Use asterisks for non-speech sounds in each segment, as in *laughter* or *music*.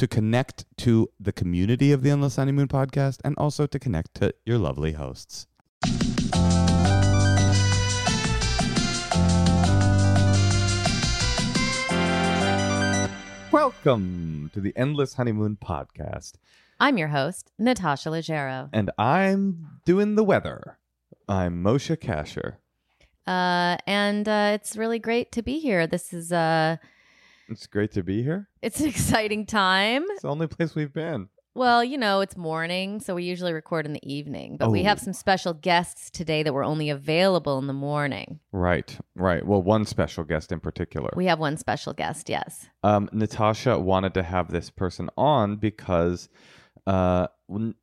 To connect to the community of the Endless Honeymoon podcast and also to connect to your lovely hosts. Welcome to the Endless Honeymoon podcast. I'm your host, Natasha Leggero. And I'm doing the weather. I'm Moshe Kasher. Uh, and uh, it's really great to be here. This is uh, It's great to be here. it's an *laughs* exciting time. It's the only place we've been. Well, you know, it's morning, so we usually record in the evening. But we Oh. have some special guests today that were only available in the morning. Right, right. Well, one special guest in particular. We have one special guest, yes. um, Natasha wanted to have this person on because, uh, n-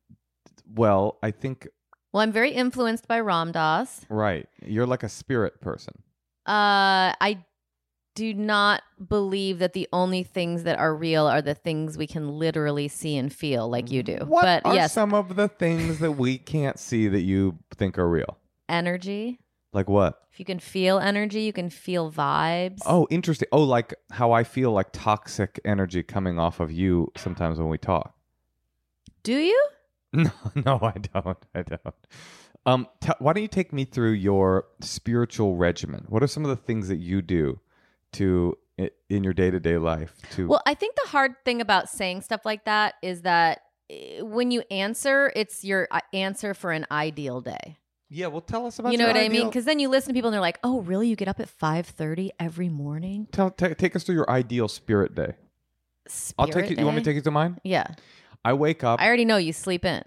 well, I think, Well, I'm very influenced by Ram Dass. right, you're like a spirit person. Uh, I do not believe that the only things that are real are the things we can literally see and feel like you do. What but are yes, some of the things that we can't see that you think are real? energy. Like what? If you can feel energy, you can feel vibes. Oh, interesting. Oh, like how I feel like toxic energy coming off of you sometimes when we talk. Do you? *laughs* No, no, I don't. I don't. Um, t- why don't you take me through your spiritual regimen? What are some of the things that you do to in your day to day life to? Well, I think the hard thing about saying stuff like that is that eh, when you answer, it's your uh, answer for an ideal day. yeah, well, tell us about. you know your what I mean? Because then you listen to people and they're like, "Oh, really? You get up at five thirty every morning?" Tell, ta take us through your ideal spirit day. I'll take Spirit you. You want me to take you to mine? Yeah, I wake up. I already know you sleep in.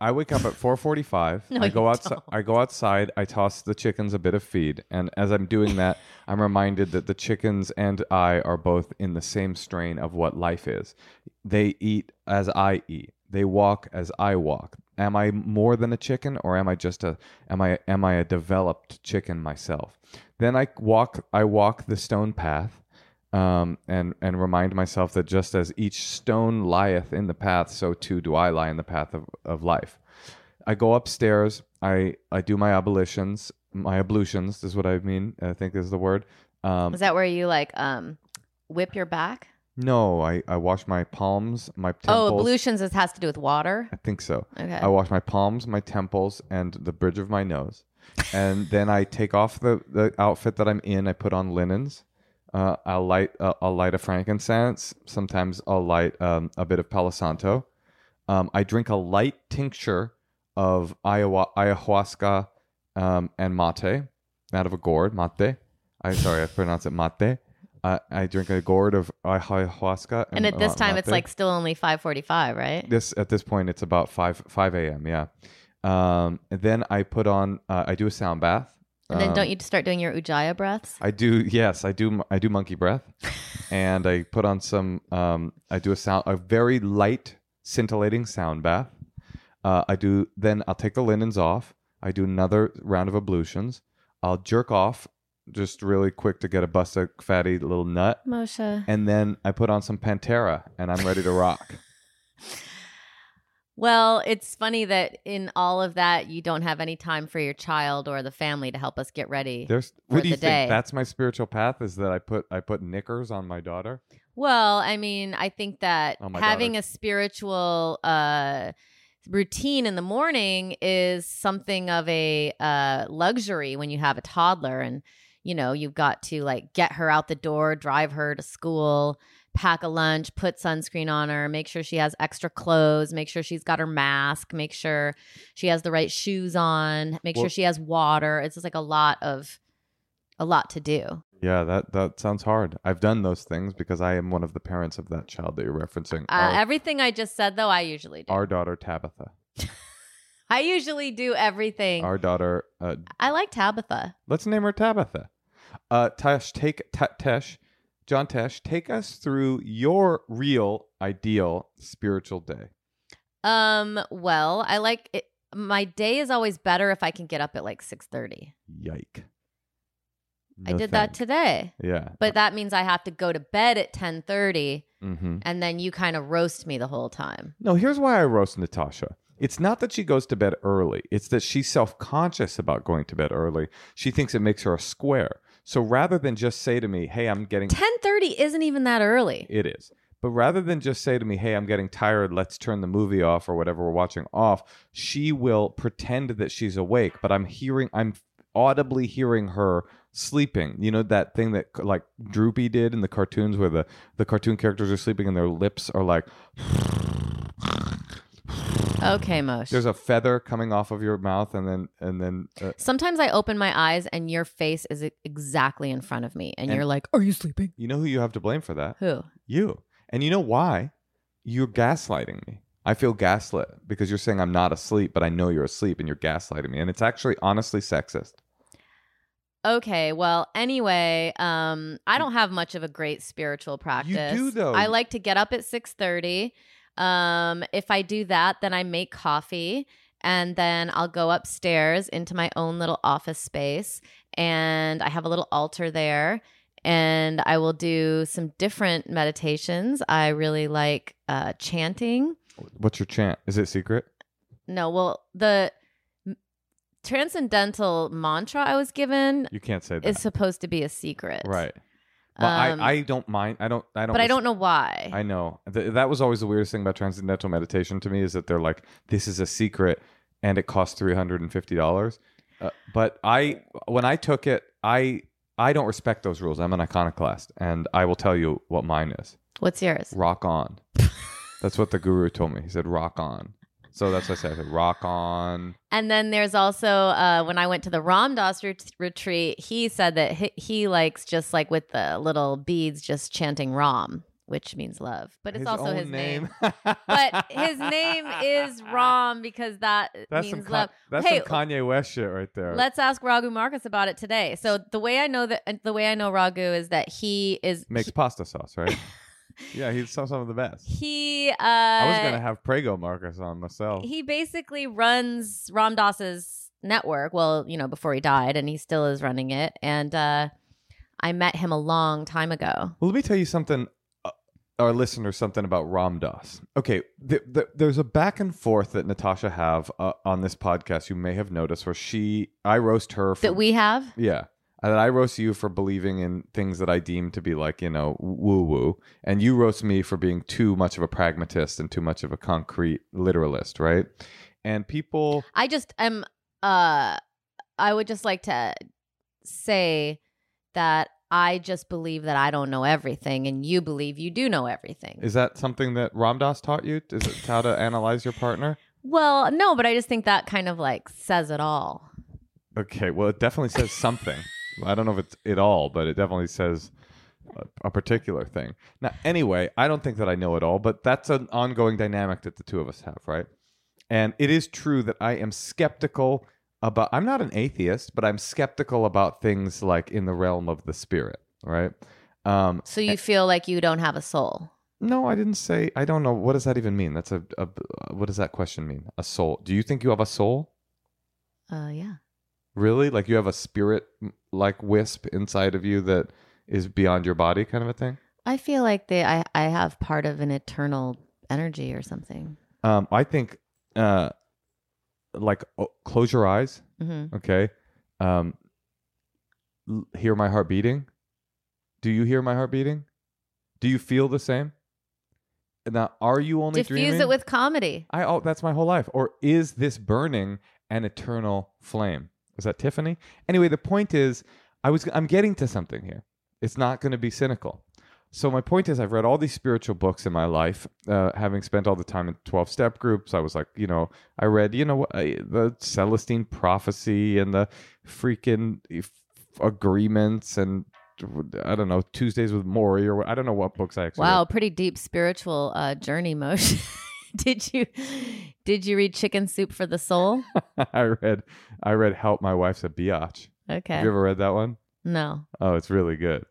I, I wake up at 4:45. *laughs* No, I go outside. I go outside. I toss the chickens a bit of feed, and as I'm doing that, *laughs* I'm reminded that the chickens and I are both in the same strain of what life is. They eat as I eat. They walk as I walk. Am I more than a chicken, or am I just a am I am I a developed chicken myself? Then I walk. I walk the stone path um, and and remind myself that just as each stone lieth in the path, so too do I lie in the path of, of life. I go upstairs. I I do my ablutions. My ablutions is what I mean. I think is the word. Um, Is that where you like um whip your back? no, I, I wash my palms, my temples. Oh, ablutions is, has to do with water. I think so. Okay. I wash my palms, my temples, and the bridge of my nose. And then I take off the, the outfit that I'm in. I put on linens. Uh, I'll light uh, I'll light a frankincense. Sometimes I'll light um, a bit of Palo Santo. Um, I drink a light tincture of ayahu- ayahuasca um, and mate out of a gourd. Mate. I sorry, I pronounce it mate. Uh, I drink a gourd of ayahuasca. and at this uh, time, it's like still only five forty-five, right? this at this point it's about 5 5 a.m yeah um and then i put on uh, i do a sound bath And then Um, don't you start doing your Ujjayi breaths? I do. Yes, I do. I do monkey breath, *laughs* and I put on some. Um, I do a sound, a very light, scintillating sound bath. Uh, I do. Then I'll take the linens off. I do another round of ablutions. I'll jerk off, just really quick to get a bust a fatty little nut, Moshe. and then I put on some Pantera, and I'm ready to rock. *laughs* Well, it's funny that in all of that, you don't have any time for your child or the family to help us get ready. There's. What do you think? day. That's my spiritual path. Is that I put I put knickers on my daughter. Well, I mean, I think that Oh, having a spiritual uh, routine in the morning is something of a uh, luxury when you have a toddler, and you know you've got to like get her out the door, drive her to school, pack a lunch, put sunscreen on her, make sure she has extra clothes, make sure she's got her mask, make sure she has the right shoes on, make Well- sure she has water. It's just like a lot of a lot to do. Yeah, that that sounds hard. I've done those things because I am one of the parents of that child that you're referencing. Uh, Our- everything I just said, though, I usually do. our daughter Tabitha. *laughs* I usually do everything. Our daughter. Uh, I like Tabitha. let's name her Tabitha. Uh, Tesh, take Ta Tesh, John Tesh, take us through your real ideal spiritual day. Um, well, I like it. My day is always better if I can get up at like six thirty. Yike. I No did that today, Yeah. but that means I have to go to bed at ten thirty, hmm and then you kind of roast me the whole time. No, here's why I roast Natasha. It's not that she goes to bed early. It's that she's self-conscious about going to bed early. She thinks it makes her a square. So rather than just say to me, "Hey, I'm getting Ten thirty isn't even that early. It is. But rather than just say to me, hey, I'm getting tired, let's turn the movie off or whatever we're watching off, she will pretend that she's awake, but I'm hearing, I'm audibly hearing her sleeping. You know, that thing that like Droopy did in the cartoons where the, the cartoon characters are sleeping and their lips are like, Okay, Mosh. there's a feather coming off of your mouth and then, and then, uh, Sometimes I open my eyes and your face is exactly in front of me, and, And- you're like, "Are you sleeping?" you know who you have to blame for that? Who? You. And you know why? You're gaslighting me. I feel gaslit because you're saying I'm not asleep, but I know you're asleep and you're gaslighting me. And it's actually honestly sexist. Okay, well, anyway, um, I don't have much of a great spiritual practice. You do, though. I like to get up at six thirty. Um, if I do that, then I make coffee, and then I'll go upstairs into my own little office space, and I have a little altar there, and I will do some different meditations. I really like uh, chanting. What's your chant? Is it secret? No, well, the transcendental mantra I was given You can't say that. is supposed to be a secret. right. But I, Um, I don't mind. I don't. I don't. But I don't know why. I know Th- that was always the weirdest thing about transcendental meditation to me is that they're like, this is a secret, and it costs three hundred and fifty dollars. Uh, but I, when I took it, I I don't respect those rules. I'm an iconoclast, and I will tell you what mine is. What's yours? Rock on. *laughs* That's what the guru told me. He said, rock on. So that's what I said. Rock on. And then there's also uh, when I went to the Ram Dass ret- retreat, he said that he, he likes just like with the little beads, just chanting Ram, which means love. But it's His also his name. name. But his *laughs* name is Ram because that That's some, means Con- love. that's Hey, some Kanye West shit right there. Let's ask Raghu Markus about it today. So the way I know that the way I know Raghu is that he is Makes pasta sauce, right? *laughs* yeah, he's some, some of the best. he uh I was gonna have Prego Marcus on myself. he basically runs Ram Dass's network. Well, you know, before he died, and he still is running it. And uh, I met him a long time ago. Well, let me tell you something, uh, our listeners, something about Ram Dass. Okay, th- th- there's a back and forth that Natasha have uh, on this podcast. You may have noticed where she, I roast her for That we have. Yeah. And that I roast you for believing in things that I deem to be like, you know, woo woo. And you roast me for being too much of a pragmatist and too much of a concrete literalist, right? And people, I just am. Uh, I would just like to say that I just believe that I don't know everything, and you believe you do know everything. is that something that Ram Dass taught you? Is it how to analyze your partner? well, no, but I just think that kind of like says it all. Okay, well, it definitely says something. I don't know if it's it all, but it definitely says a, particular thing. Now, anyway, I don't think that I know it all, but that's an ongoing dynamic that the two of us have, right? And it is true that I am skeptical about I'm not an atheist, but I'm skeptical about things like in the realm of the spirit, right? Um So you feel like you don't have a soul. no, I didn't say I don't know what does that even mean? That's a, a what does that question mean? A soul. Do you think you have a soul? Uh, yeah. Really? Like you have a spirit like wisp inside of you that is beyond your body kind of a thing? I feel like they, I, I have part of an eternal energy or something. Um I think uh like oh, close your eyes hmm Okay. Um, l- hear my heart beating. Do you hear my heart beating? Do you feel the same? Now, are you only Diffuse dreaming? it with comedy. I. Oh, that's my whole life. Or is this burning an eternal flame? Is that Tiffany? Anyway, the point is, I was. I'm getting to something here. It's not going to be cynical. So my point is, I've read all these spiritual books in my life, uh, having spent all the time in twelve step groups. I was like, you know, I read, you know, I, the Celestine prophecy and the freaking agreements and I don't know Tuesdays with Morrie or I don't know what books I actually. Wow, pretty deep spiritual uh, journey motion. *laughs* did you did you read Chicken Soup for the Soul? *laughs* I read. I read Help My Wife's a Biatch. Okay. Have you ever read that one? no. Oh, it's really good.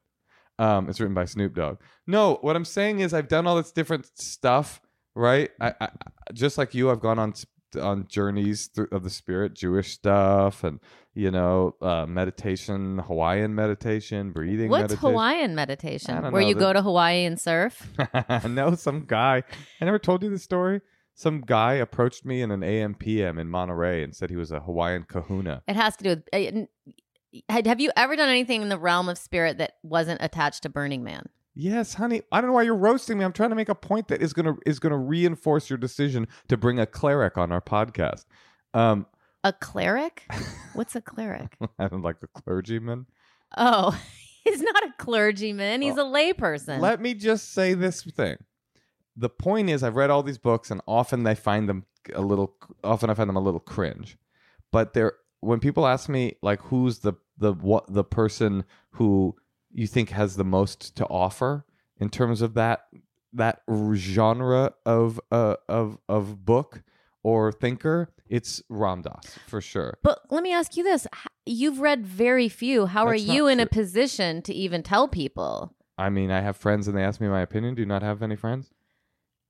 Um, it's written by Snoop Dogg. No, what I'm saying is I've done all this different stuff, right? I, I just like you, I've gone on on journeys through, of the spirit, Jewish stuff, and you know, uh, meditation, Hawaiian meditation, breathing. What's meditation. Hawaiian meditation? Where know. you The- go to Hawaii and surf? *laughs* no, some guy. I never told you the story. Some guy approached me in an AM PM in Monterey and said he was a Hawaiian kahuna. It has to do with. Uh, have you ever done anything in the realm of spirit that wasn't attached to Burning Man? Yes, honey. I don't know why you're roasting me. I'm trying to make a point that is gonna is gonna reinforce your decision to bring a cleric on our podcast. Um, A cleric? *laughs* What's a cleric? I don't like a clergyman. Oh, *laughs* he's not a clergyman. He's a layperson. Let me just say this thing. The point is, I've read all these books, and often I find them a little. Often I find them a little cringe. But they're when people ask me like, who's the the what the person who you think has the most to offer in terms of that that genre of uh, of of book or thinker, it's Ram Dass for sure. but let me ask you this: You've read very few. How That's are you in a position to even tell people? I mean, I have friends and they ask me my opinion. Do you not have any friends?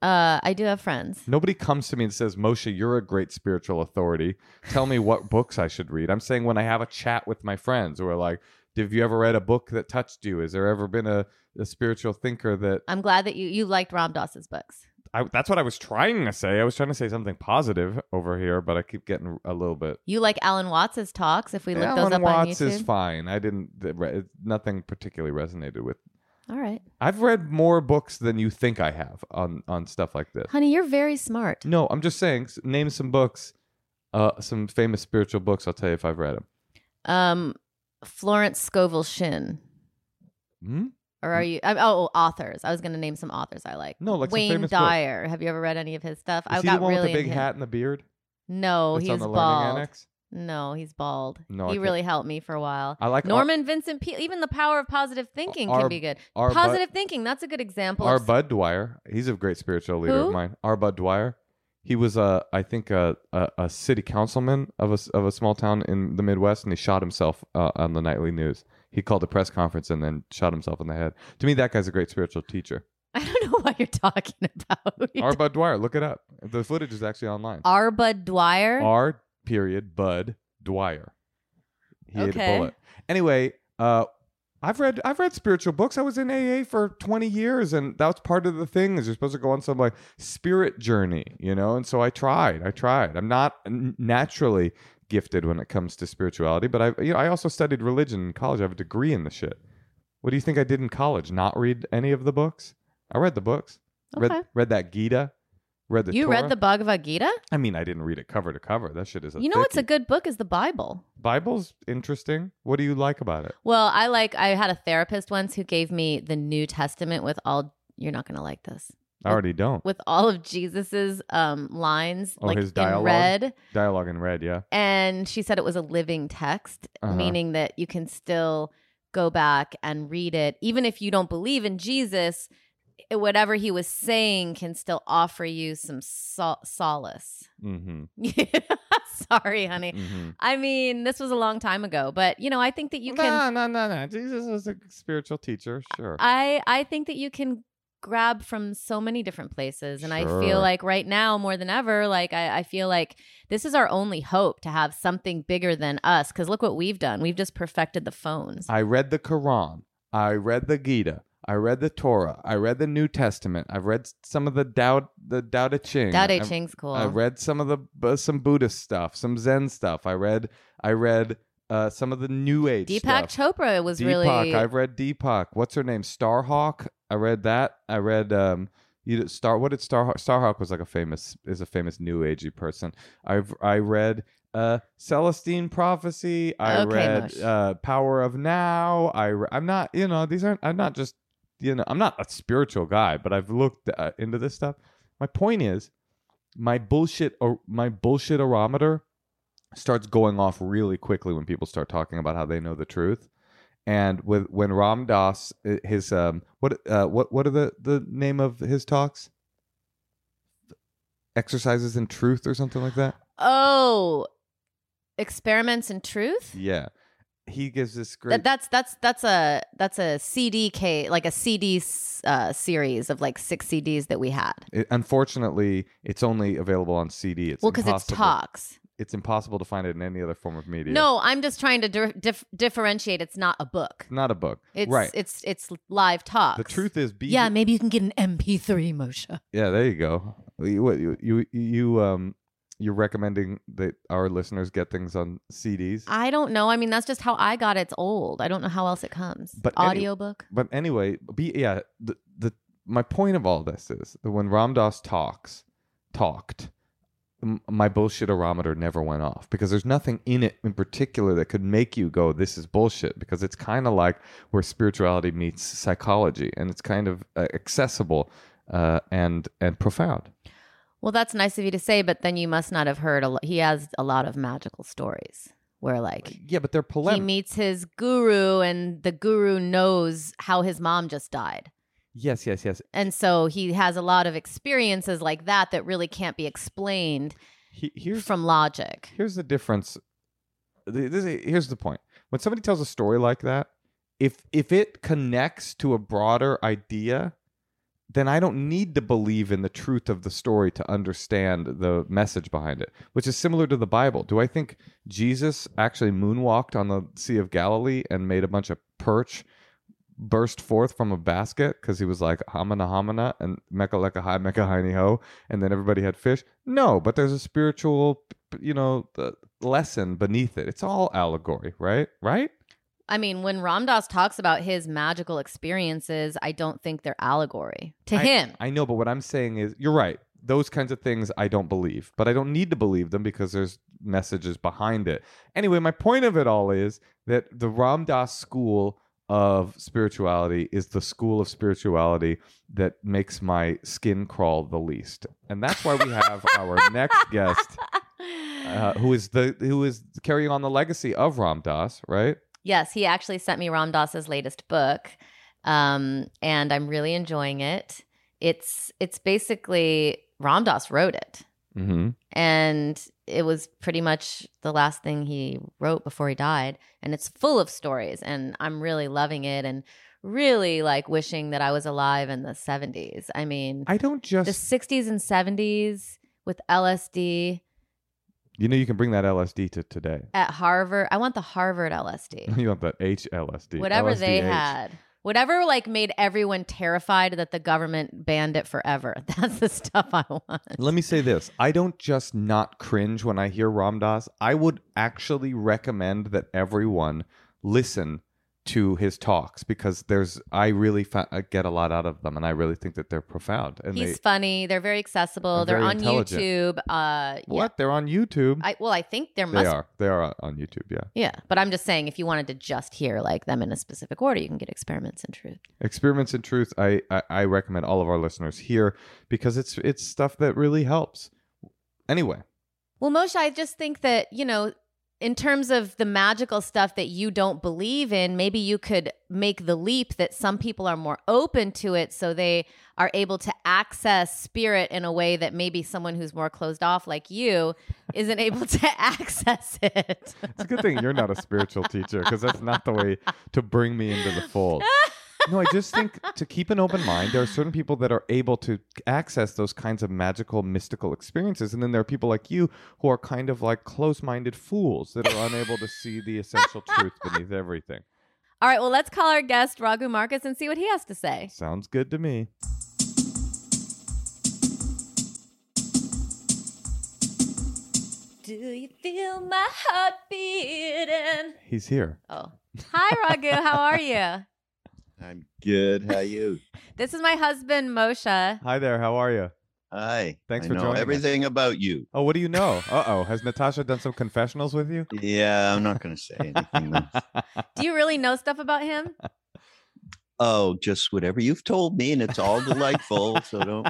Uh, I do have friends. Nobody comes to me and says, Moshe, you're a great spiritual authority. Tell me what books I should read. I'm saying when I have a chat with my friends who are like, have you ever read a book that touched you? Has there ever been a, a spiritual thinker that I'm glad that you you liked Ram Dass's books. I, that's what I was trying to say. I was trying to say something positive over here, but I keep getting a little bit. You like Alan Watts's talks. If we look Alan those up Watts on YouTube, is fine. I didn't, the re- nothing particularly resonated with. All right, I've read more books than you think I have on, on stuff like this. honey, you're very smart. No, I'm just saying, s- name some books, uh, some famous spiritual books. I'll tell you if I've read them. Um, Florence Scovel Shinn. Hmm? Or are you? I, oh, authors. I was going to name some authors I like. No, like some Wayne famous. Dyer. Have you ever read any of his stuff? Is I he got the one really with the big into him. hat and the beard? No, That's he's on the bald. Learning Annex. No, he's bald. No, he really helped me for a while. I like Norman Vincent Peale. Even the power of positive thinking Ar- can be good. Our Bud- positive thinking. That's a good example. R. Budd Dwyer. He's a great spiritual leader Who? of mine. R. Budd Dwyer. He was a, I think a, a, a city councilman of a, of a small town in the Midwest, and he shot himself uh, on the nightly news. He called a press conference and then shot himself in the head. To me, that guy's a great spiritual teacher. *laughs* I don't know what you're talking *laughs* about. R. Budd Dwyer. Look it up. The footage is actually online. R. Budd Dwyer. R period Budd Dwyer. He ate a bullet. Anyway, uh, I've read I've read spiritual books. I was in AA for twenty years, and that's part of the thing. Is you're supposed to go on some like spirit journey, you know. And so I tried. I tried. I'm not naturally gifted when it comes to spirituality, but I you know I also studied religion in college. I have a degree in the shit. What do you think I did in college? Not read any of the books? I read the books. Okay. Read read that Gita. Read the you Torah. read the Bhagavad Gita? I mean, I didn't read it cover to cover. That shit is a You know what's a thickie. good book is the Bible. Bible's interesting. What do you like about it? Well, I like I had a therapist once who gave me the New Testament with all you're not going to like this. I already don't. With all of Jesus's um lines Oh, like his in dialogue? red Dialogue in red, yeah. and she said it was a living text, Uh-huh. meaning that you can still go back and read it even if you don't believe in Jesus. Whatever he was saying can still offer you some sol- solace. Mm-hmm. *laughs* Sorry, honey. mm-hmm. I mean, this was a long time ago, but you know, I think that you can No, no, no, no. Jesus was a spiritual teacher. Sure. I I think that you can grab from so many different places and I feel like right now more than ever like I, I feel like this is our only hope to have something bigger than us because look what we've done we've just perfected the phones I read the Quran. I read the Gita. I read the Torah. I read the New Testament. I've read some of the Tao, the Tao Te Ching. Tao Te I've- Ching's cool I read some of the bu- some Buddhist stuff, some Zen stuff. I read I read uh, some of the New Age Deepak stuff. Chopra was Deepak. really I've read Deepak. What's her name? Starhawk. I read that. I read um you Star what did Starhawk Starhawk was like a famous is a famous new agey person. I've I read uh Celestine Prophecy. I Okay, read uh Power of Now. I re- I'm not, you know, these aren't I'm not just you know, I'm not a spiritual guy, but I've looked uh, into this stuff. My point is my bullshit or my bullshitometer starts going off really quickly when people start talking about how they know the truth. And with when Ram Dass uh, his um what uh what what are the the name of his talks? Exercises in truth or something like that. oh experiments in truth Yeah, he gives this great. That, that's that's that's a that's a CD K like a CD uh, series of like six CDs that we had. It- unfortunately, it's only available on CD. It's well, because it's talks. It's impossible to find it in any other form of media. No, I'm just trying to dif- dif- differentiate. It's not a book. Not a book. It's right. it's it's live talks. the truth is, be Yeah, maybe you can get an MP3, Moshe. Yeah, there you go. You you you, you um you're recommending that our listeners get things on CDs. I don't know. I mean, that's just how I got it. It's old. I don't know how else it comes. But any- audiobook. but anyway, be yeah, the the my point of all this is that when Ram Dass talks talked m- my bullshitometer never went off because there's nothing in it in particular that could make you go this is bullshit because it's kind of like where spirituality meets psychology and it's kind of uh, accessible uh, and and profound Well, that's nice of you to say, but then you must not have heard. A lo- he has a lot of magical stories where, like, yeah but they're he meets his guru, and the guru knows how his mom just died. yes yes yes And so he has a lot of experiences like that that really can't be explained he, here's from logic. here's the difference. Th- This, here's the point. When somebody tells a story like that, if if it connects to a broader idea, then I don't need to believe in the truth of the story to understand the message behind it, which is similar to the Bible. Do I think Jesus actually moonwalked on the Sea of Galilee and made a bunch of perch burst forth from a basket because he was like hamana hamana and mecca leka hi ho and then everybody had fish? No but there's a spiritual you know lesson beneath it. It's all allegory right? Right I mean, when Ram Dass talks about his magical experiences, I don't think they're allegory to I- him. i know but what i'm saying is you're right. Those kinds of things i don't believe but i don't need to believe them because there's messages behind it. Anyway my point of it all is that the ram dass school of spirituality is the school of spirituality that makes my skin crawl the least. And that's why we have *laughs* our next guest uh, who is the who is carrying on the legacy of ram dass right yes, he actually sent me Ram Dass's latest book, um, and I'm really enjoying it. It's it's basically Ram Dass wrote it, mm-hmm. and it was pretty much the last thing he wrote before he died, and it's full of stories, and I'm really loving it, and really like wishing that I was alive in the 70s. I mean, i don't just the 60s and 70s with LSD you know you can bring that lsd to today at Harvard. I want the Harvard LSD. *laughs* you want that HLSD. Whatever they had. Whatever like made everyone terrified that the government banned it forever. *laughs* That's the stuff I want. Let me say this. I don't just not cringe when I hear Ram Dass. I would actually recommend that everyone listen to his talks because there's I really fa- I get a lot out of them and I really think that they're profound. And He's they funny. They're very accessible. They're on. YouTube. Uh what? yeah. They're on YouTube. I well, I think there They are. They are on YouTube, yeah. Yeah, but I'm just saying if you wanted to just hear like them in a specific order, you can get experiments in truth. Experiments in Truth, I, I I recommend all of our listeners here because it's it's stuff that really helps. Anyway, Well, Moshe, I just think that, you know, in terms of the magical stuff that you don't believe in, maybe you could make the leap that some people are more open to it so they are able to access spirit in a way that maybe someone who's more closed off like you *laughs* isn't able to *laughs* access it. It's a good thing you're not a spiritual teacher because that's not the way to bring me into the fold. *laughs* no, I just think to keep an open mind, there are certain people that are able to access those kinds of magical, mystical experiences. And then there are people like you who are kind of like close minded fools that are unable to see the essential truth beneath everything. All right, well, let's call our guest, Raghu Markus, and see what he has to say. Sounds good to me. Do you feel my heart beating? He's here. Oh. Hi, Raghu. How are you? *laughs* I'm good. How you? *laughs* This is my husband, Moshe. Hi there. How are you? Hi. Thanks I for know joining us. everything about you. Oh, what do you know? *laughs* Uh oh. Has Natasha done some confessionals with you? Yeah, I'm not going to say anything. *laughs* Do you really know stuff about him? oh, just whatever you've told me, and it's all delightful. so don't.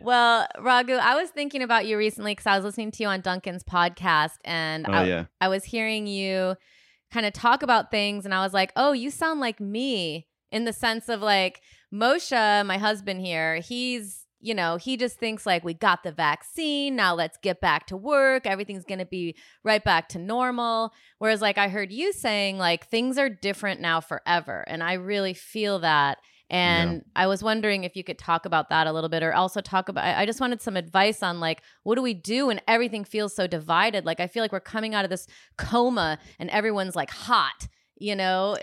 Well, Raghu, I was thinking about you recently because I was listening to you on Duncan's podcast and Oh I, yeah. I was hearing you kind of talk about things and I was like, oh, you sound like me in the sense of like Moshe, my husband here, he's, you know, he just thinks like we got the vaccine. Now let's get back to work. Everything's going to be right back to normal. Whereas like I heard you saying like things are different now forever. And I really feel that. And I was wondering if you could talk about that a little bit or also talk about I just wanted some advice on like what do we do when everything feels so divided? Like I feel like we're coming out of this coma and everyone's like hot, you know?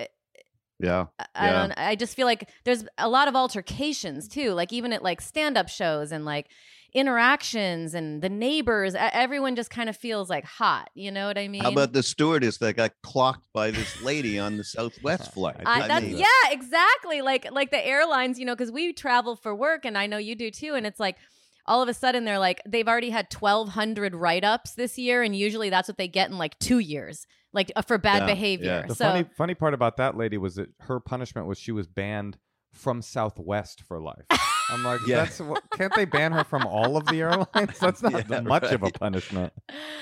Yeah. I- I Yeah. don't I just feel like there's a lot of altercations too, like even at like stand-up shows and like interactions and the neighbors, everyone just kind of feels like hot, you know what I mean? How about the stewardess that got clocked by this lady on the Southwest flight? I I, did that's see yeah, exactly. Like like the airlines, you know, because we travel for work, and I know you do too. And it's like all of a sudden they're like they've already had twelve hundred write ups this year, and usually that's what they get in like two years, like uh, for bad Yeah, behavior. yeah. The So funny funny part about that lady was that her punishment was she was banned from Southwest for life. *laughs* I'm like, Yeah. that's what, can't they ban her from all of the airlines? *laughs* That's not Yeah, much of a punishment.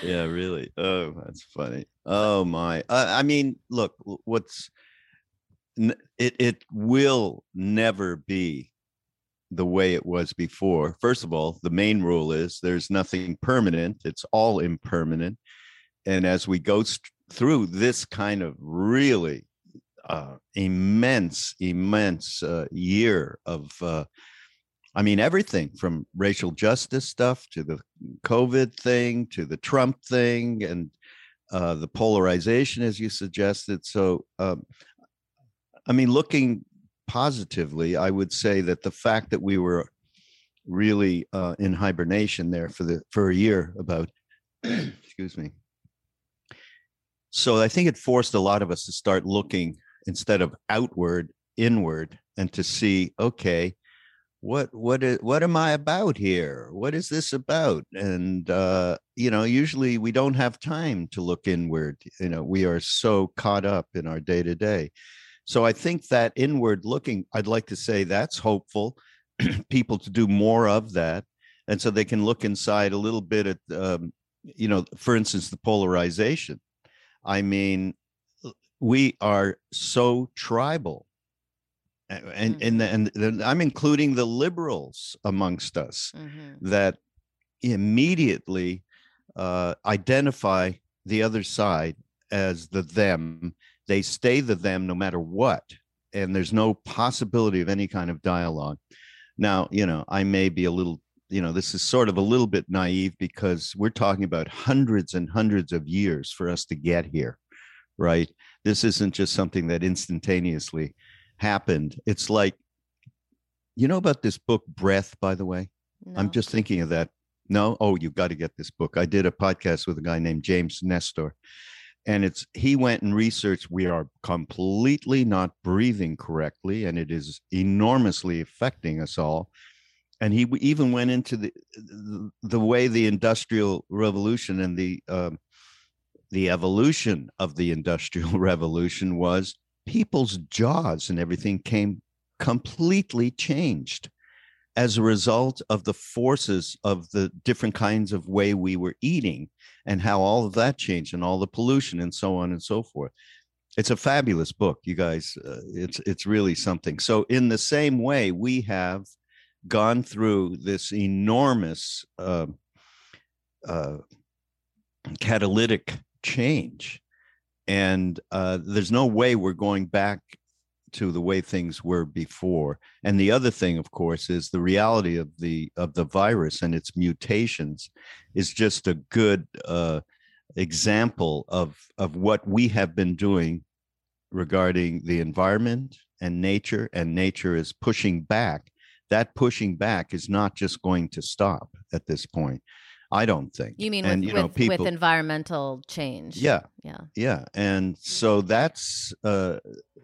Yeah, really. Oh, that's funny. Oh my. Uh, I mean, look, what's it? It will never be the way it was before. First of all, the main rule is there's nothing permanent. It's all impermanent. And as we go st- through this kind of really uh, immense, immense uh, year of, uh, I mean, everything from racial justice stuff to the COVID thing to the Trump thing and uh, the polarization, as you suggested. So, um, I mean, looking positively, I would say that the fact that we were really uh, in hibernation there for the for a year, about *clears throat* excuse me. So I think it forced a lot of us to start looking instead of outward, inward, and to see, okay, what what is what am i about here? What is this about? And uh you know usually we don't have time to look inward you know we are so caught up in our day to day so i think that inward looking i'd like to say that's hopeful *clears throat* people to do more of that. And so they can look inside a little bit at um, you know for instance the polarization. I mean we are so tribal And and and, and i'm including the liberals amongst us Mhm. that immediately uh, identify the other side as the them. They stay the them no matter what. And there's no possibility of any kind of dialogue. Now, you know, I may be a little, you know, this is sort of a little bit naive because we're talking about hundreds and hundreds of years for us to get here, right? This isn't just something that instantaneously happened. It's like, you know about this book, Breath, by the way? I'm just thinking of that. No, oh, you've got to get this book. I did a podcast with a guy named James Nestor, and it's he went and researched. We are completely not breathing correctly, and it is enormously affecting us all. And he even went into the the, the way the industrial revolution and the um, the evolution of the industrial *laughs* revolution was. People's jaws and everything came completely changed as a result of the forces of the different kinds of way we were eating and how all of that changed and all the pollution and so on and so forth. It's a fabulous book you guys. Uh, it's it's really something. So in the same way we have gone through this enormous uh, uh, catalytic change and uh, there's no way we're going back to the way things were before. And the other thing of course is the reality of the of the virus and its mutations is just a good uh, example of of what we have been doing regarding the environment and nature and nature is pushing back. That pushing back is not just going to stop at this point i don't think You mean and with, you know with, people with environmental change? yeah Yeah. yeah and so that's uh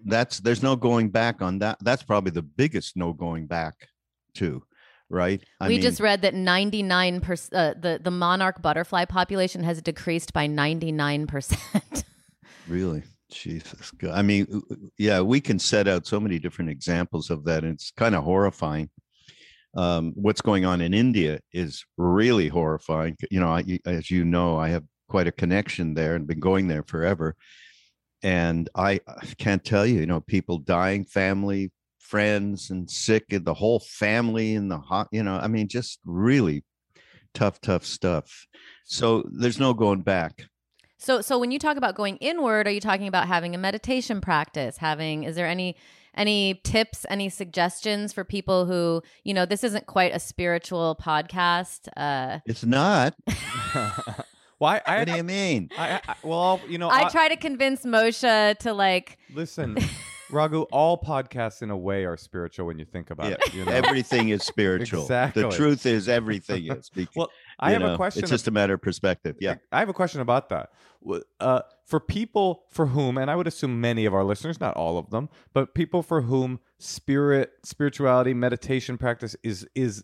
that's there's no going back on that that's probably the biggest no going back to right I we mean, just read that 99% uh, the the monarch butterfly population has decreased by 99%. *laughs* really jesus God. i mean uh, yeah we can set out so many different examples of that and it's kind of horrifying um what's going on in india is really horrifying you know I, as you know i have quite a connection there and been going there forever and i I can't tell you you know people dying family friends and sick and the whole family in the hot you know i mean just really tough tough stuff so there's no going back so so when you talk about going inward, are you talking about having a meditation practice? Having is there any any tips, any suggestions for people who, you know, this isn't quite a spiritual podcast. Uh it's not *laughs* *laughs* Why? I, what do you mean I, I, well, you know, I I- try to convince Moshe to like Listen, *laughs* Raghu, all podcasts in a way are spiritual when you think about Yeah, it. You know? everything is *laughs* spiritual Exactly. the truth is everything is because, *laughs* Well, I have know, a question. it's just a matter of perspective yeah I have a question about that. Uh, for people for whom, and I would assume many of our listeners, not all of them, but people for whom spirit, spirituality, meditation practice is is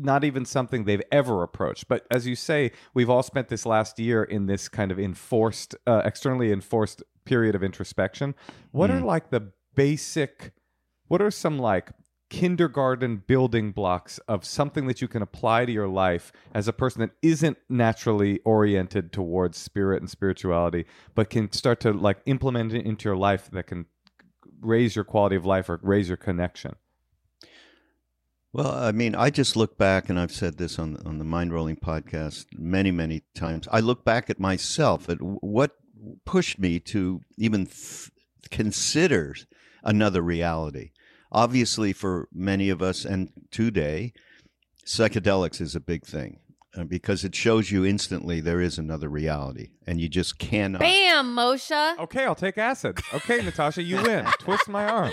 not even something they've ever approached. But as you say, we've all spent this last year in this kind of enforced, uh, externally enforced period of introspection. What are Mm. like the basic? What are some like kindergarten building blocks of something that you can apply to your life as a person that isn't naturally oriented towards spirit and spirituality but can start to like implement it into your life that can raise your quality of life or raise your connection Well, I mean, I just look back, and I've said this on on the Mindrolling podcast many, many times. I look back at myself at what pushed me to even th- consider another reality. Obviously, for many of us, and today, psychedelics is a big thing because it shows you instantly there is another reality, and you just cannot. Bam, Moshe. okay i'll take acid okay natasha you win *laughs* twist my arm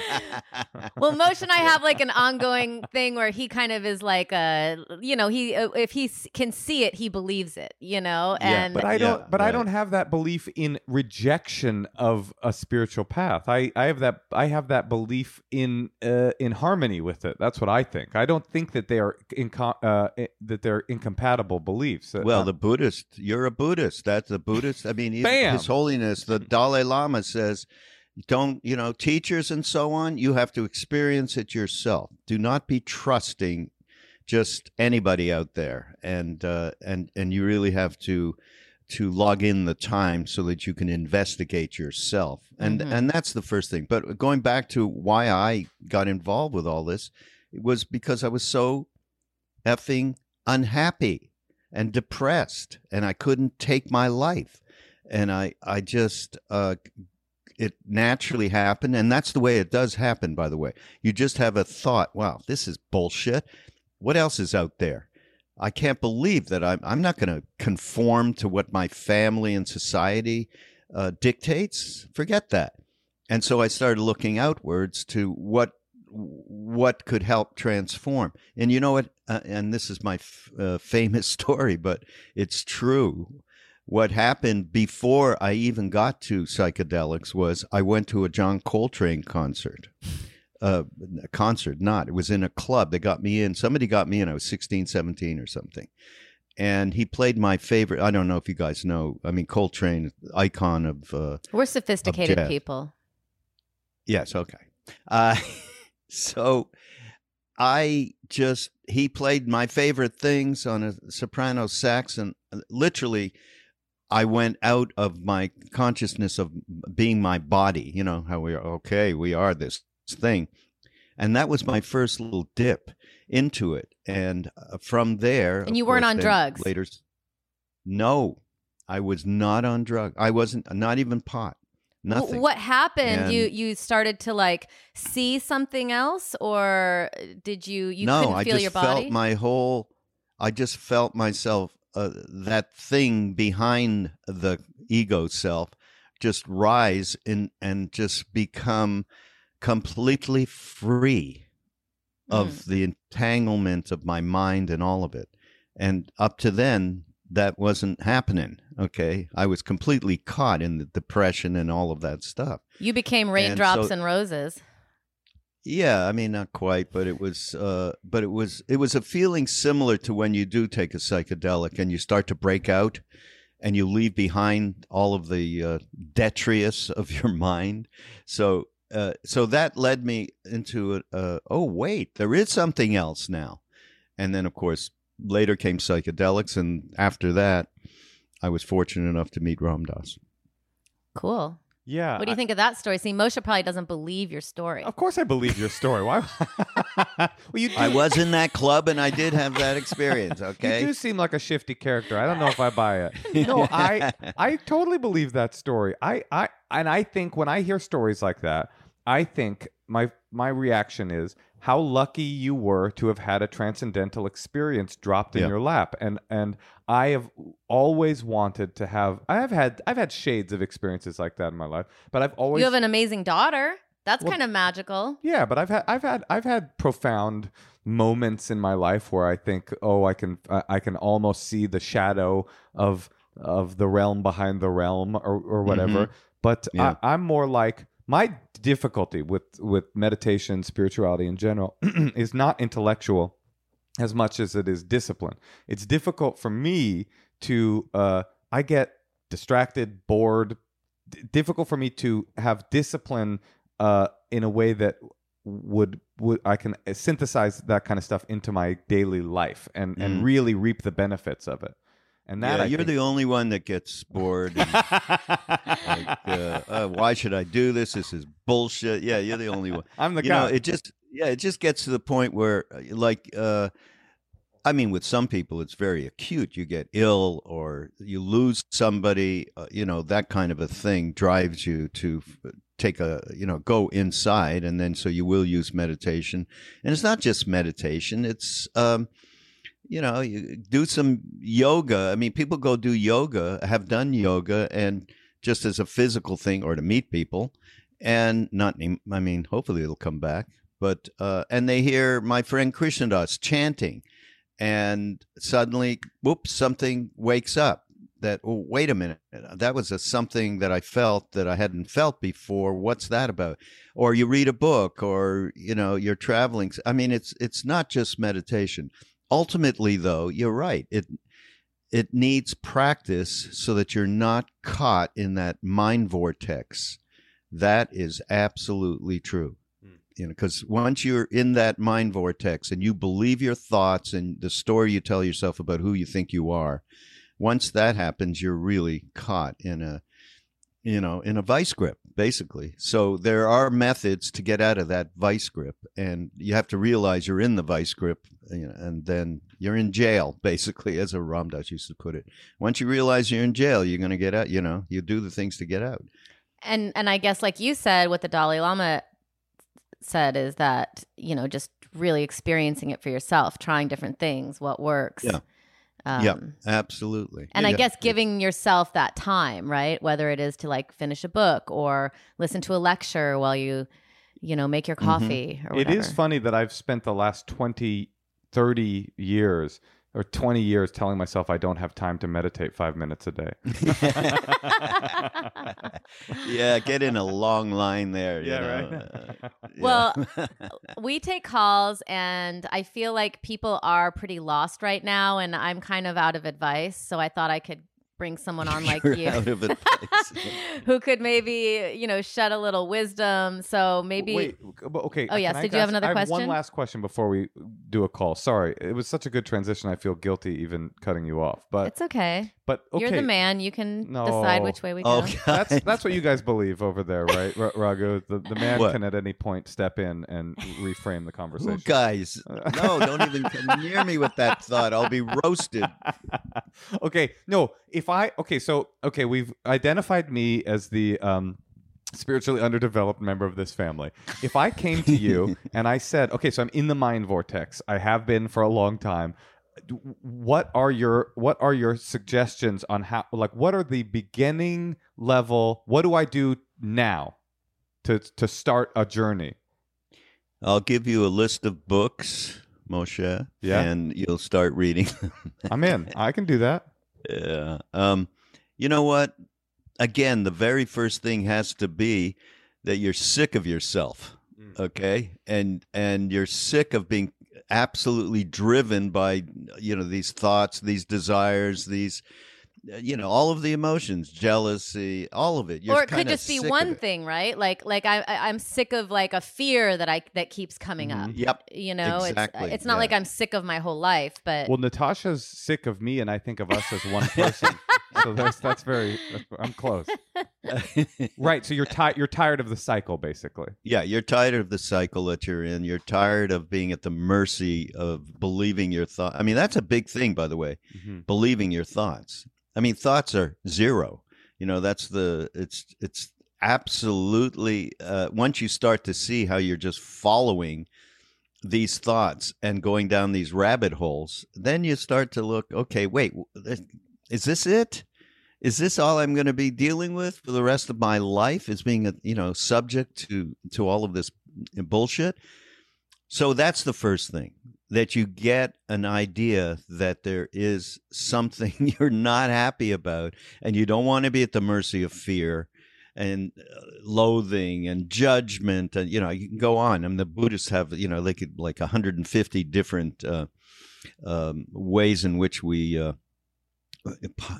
Well, Moshe and I have like an ongoing thing where he kind of is like a, you know, he uh, if he can see it, he believes it, you know, Yeah, but I don't. Yeah, but I don't have that belief in rejection of a spiritual path. I, I have that. I have that belief in uh, in harmony with it. That's what I think. I don't think that they are inco- uh, that they're incompatible beliefs. Uh, Well, uh, the Buddhist, you're a Buddhist. That's a Buddhist. I mean, even His Holiness, the Dalai Lama says, don't, you know, teachers and so on, you have to experience it yourself. Do not be trusting just anybody out there. And, uh, and, and you really have to, to log in the time so that you can investigate yourself. And, Mhm. and that's the first thing. But going back to why I got involved with all this, it was because I was so effing unhappy and depressed and I couldn't take my life. And I I just uh it naturally happened and that's the way it does happen by the way. You just have a thought, wow, this is bullshit. What else is out there? I can't believe that I'm I'm not going to conform to what my family and society uh, dictates. Forget that. And so I started looking outwards to what what could help transform. And you know what? Uh, and this is my f- uh, famous *laughs* story, but it's true. What happened before I even got to psychedelics was I went to a John Coltrane concert. Uh, a concert, not. It was in a club. They got me in. Somebody got me in. I was 16, 17 or something. And he played my favorite. I don't know if you guys know. I mean, Coltrane, icon of uh, we're sophisticated jazz. people. Yes, okay. *laughs* So I just he played my favorite things on a soprano sax, and uh, literally, I went out of my consciousness of being my body. You know how we are. Okay, we are this thing, and that was my first little dip into it. And uh, from there, And you weren't course, on drugs? later. No, I was not on drug. I wasn't not even pot. W- What happened? you And- you started to like see something else, or did you you no, couldn't I feel just your body? felt my whole. I just felt myself, uh, that thing behind the ego self, just rise in and just become completely free of Mm. the entanglement of my mind and all of it. And up to then, that wasn't happening. Okay, I was completely caught in the depression and all of that stuff. you became raindrops so- and roses. Yeah, I mean not quite, but it was uh but it was it was a feeling similar to when you do take a psychedelic and you start to break out and you leave behind all of the uh, detritus of your *laughs* mind. So uh, so that led me into a, uh, oh wait, there is something else now. And then of course later came psychedelics and after that I was fortunate enough to meet Ram Dass. Cool. Yeah. What do you think of that story? See, Moshe probably doesn't believe your story. Of course, I believe your story. Why? *laughs* well, you do, I was in that club and I did have that experience, okay? You do seem like a shifty character. I don't know if I buy it. *laughs* No, I I totally believe that story. I I and I think when I hear stories like that, I think my my reaction is how lucky you were to have had a transcendental experience dropped in Yeah. your lap. And and I have always wanted to have I have had I've had shades of experiences like that in my life, but I've always you have an amazing daughter. That's Well- kind of magical. yeah, but I've had I've had I've had profound moments in my life where I think, oh, I can I I can almost see the shadow of of the realm behind the realm or or whatever. Mm-hmm. But Yeah. I, I'm more like my difficulty with with meditation, spirituality in general, *clears throat* is not intellectual as much as it is discipline. It's difficult for me to uh, I get distracted, bored. D- difficult for me to have discipline uh, in a way that would would I can synthesize that kind of stuff into my daily life and and Mm. really reap the benefits of it. And that yeah, I you're think- the only one that gets bored. And, like, *laughs* uh, uh, why should I do this? This is bullshit. Yeah, you're the only one. *laughs* I'm the you guy. know, it just yeah, it just gets to the point where uh, like uh I mean with some people it's very acute. You get ill or you lose somebody, uh, you know, that kind of a thing drives you to take a, you know, go inside and then so you will use meditation. And it's not just meditation, it's um you know, you do some yoga. I mean, people go do yoga, have done yoga, and just as a physical thing or to meet people, and not. I mean, hopefully it'll come back. But uh, and they hear my friend Krishna Das chanting, and suddenly, whoops, something wakes up. That oh, wait a minute, that was a something that I felt that I hadn't felt before. What's that about? Or you read a book, or you know, you're traveling. I mean, it's it's not just meditation ultimately though you're right. It it needs practice so that you're not caught in that mind vortex. That is absolutely true. Mm. you know because once you're in that mind vortex and you believe your thoughts and the story you tell yourself about who you think you are once that happens you're really caught in a you know in a vice grip basically so there are methods to get out of that vice grip and you have to realize you're in the vice grip you know, and then you're in jail *laughs* basically as a Ram Dass used to put it once you realize you're in jail you're going to get out you know you do the things to get out And and I guess like you said, what the Dalai Lama said is that you know just really experiencing it for yourself, trying different things, what works. Yeah. Um, Yeah. absolutely And I guess it's- giving yourself that time, right? Whether it is to like finish a book or listen to a lecture while you, you know, make your Mhm. coffee or It whatever. is funny that I've spent the last 20, 30 years or 20 years telling myself I don't have time to meditate five minutes a day. *laughs* yeah get in a long line there you Yeah, know, right. uh, yeah. Well, *laughs* we take calls and I feel like people are pretty lost right now and I'm kind of out of advice. So I thought I could bring someone on *laughs* like You're you out of *laughs* who could maybe, you know, shed a little wisdom. So maybe Wait, okay. Oh, yes, can I did you have ask- another I have one last question before we do a call. Sorry, it was such a good transition. I feel guilty even cutting you off. But it's okay. but okay. You're the man. You can decide which way we oh, go. Oh, That's God. that's what you guys believe over there, right, Ra- Raghu? The the man What? can at any point step in and reframe the Ooh, conversation. guys, no, don't even come near me with that thought. I'll be *laughs* roasted. okay, no. If I okay, so okay, we've identified me as the um, spiritually underdeveloped member of this family. If I came to you *laughs* and I said, okay, so I'm in the mind vortex. I have been for a long time. What are your what are your suggestions on how like what are the beginning level? What do I do now to to start a journey? I'll give you a list of books, Moshe. Yeah. And you'll start reading. *laughs* I'm in. I can do that. Yeah. Um, you know what? Again, the very first thing has to be that you're sick of yourself. Mm. Okay. And and you're sick of being absolutely driven by you know these thoughts, these desires, these Uh, you know, all of the emotions, jealousy, all of it. You're or it could just be one thing, right? Like like I, I I'm sick of like a fear that I that keeps coming up. Mm-hmm. Yep. You know, Exactly, it's it's not yeah. like I'm sick of my whole life, but Well, Natasha's sick of me, and I think of us as one *laughs* person. so that's that's very. That's, I'm close. *laughs* Right. So you're tired. You're tired of the cycle, basically. Yeah, you're tired of the cycle that you're in. You're tired of being at the mercy of believing your thought. I mean, that's a big thing, by the way, mm-hmm. believing your thoughts. I mean, thoughts are zero. You know, that's the it's it's absolutely uh, once you start to see how you're just following these thoughts and going down these rabbit holes, then you start to look. Okay, wait, is this it? Is this all I'm going to be dealing with for the rest of my life? Is being a you know subject to to all of this bullshit? So that's the first thing that you get an idea that there is something *laughs* you're not happy about and you don't want to be at the mercy of fear and uh, loathing and judgment and you know you can go on. I mean the buddhists have you know like like 150 different uh, um, ways in which we uh,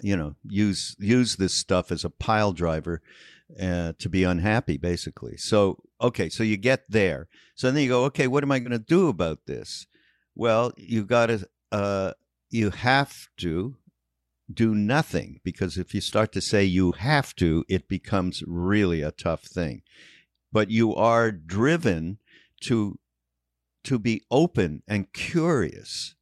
you know use use this stuff as a pile driver uh, to be unhappy basically. So okay so you get there. So then you go okay what am i going to do about this well you got to uh, you have to do nothing because if you start to say you have to it becomes really a tough thing. But you are driven to to be open and curious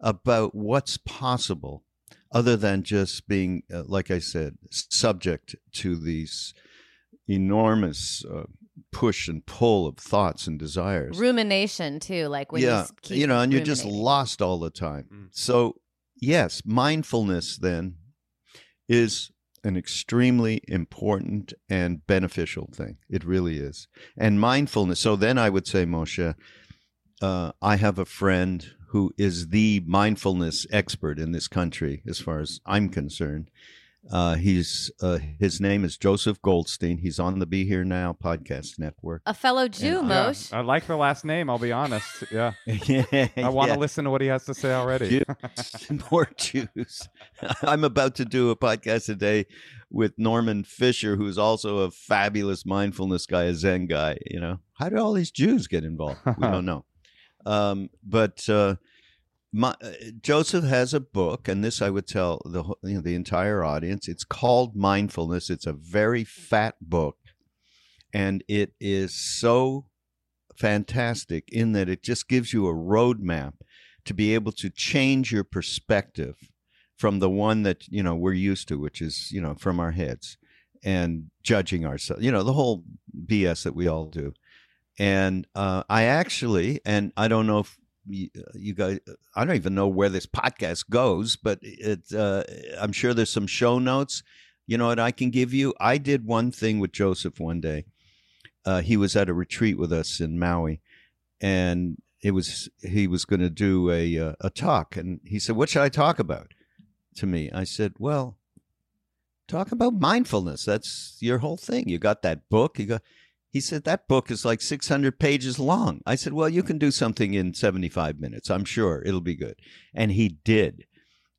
about what's possible other than just being uh, like i said subject to these enormous uh, push and pull of thoughts and desires. Rumination too. Like when you yeah s- keep you know and you're just lost all the time. Mm. so yes mindfulness then is an extremely important and beneficial thing. It really is. And mindfulness so then i would say moshe uh, i have a friend who is the mindfulness expert in this country as far as i'm concerned uh, he's uh, his name is joseph goldstein he's on the be here now podcast network a fellow Jew, And- Yeah, I like the last name. I'll be honest. Yeah, *laughs* yeah, I want to yeah. listen to what he has to say already. Jews, *laughs* more Jews. *laughs* I'm about to do a podcast today with Norman Fischer, who's also a fabulous mindfulness guy, a Zen guy. You know, how did all these Jews get involved? We don't know. Um, but uh, my, uh, Joseph has a book, and this I would tell the you know, the entire audience. It's called Mindfulness. It's a very fat book, and it is so fantastic in that it just gives you a roadmap to be able to change your perspective from the one that you know we're used to which is you know from our heads and judging ourselves you know the whole bs that we all do and uh, i actually and i don't know if you, you guys i don't even know where this podcast goes but it uh, i'm sure there's some show notes. You know what i can give you? I did one thing with joseph one day. Uh, he was at a retreat with us in maui and it was he was going to do a uh, a talk and he said what should i talk about? to me. I said well talk about mindfulness. That's your whole thing. You got that book you got he said that book is like 600 pages long i said well you can do something in 75 minutes i'm sure it'll be good and he did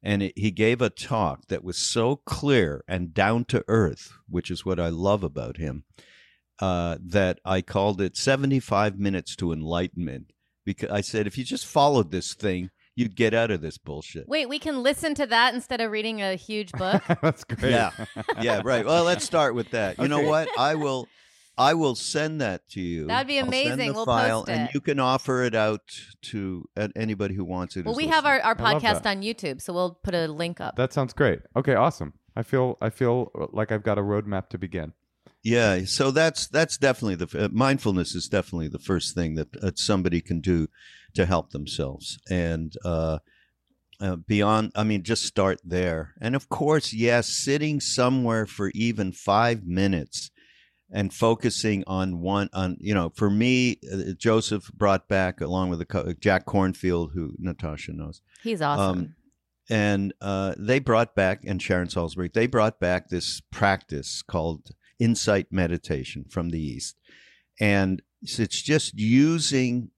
and it, he gave a talk that was so clear and down to earth, which is what I love about him. Uh, that I called it 75 minutes to enlightenment because I said if you just followed this thing, you'd get out of this bullshit. Wait, we can listen to that instead of reading a huge book. *laughs* That's great. Yeah. yeah, right. Well, let's start with that. You know what? I will I will send that to you. That'd be I'll send amazing. the We'll file, post and you can offer it out to uh, anybody who wants it. well, as we have our, our podcast on YouTube, so we'll put a link up. That sounds great. Okay, awesome. I feel I feel like I've got a roadmap to begin. Yeah, so that's that's definitely the uh, mindfulness is definitely the first thing that uh, somebody can do to help themselves, and uh, uh, beyond. I mean, just start there, and of course, yes, sitting somewhere for even five minutes and focusing on one on you know for me uh, joseph brought back along with the co- jack kornfield who natasha knows He's awesome. Um, and uh, they brought back and Sharon Salzberg they brought back this practice called insight meditation from the east and it's just using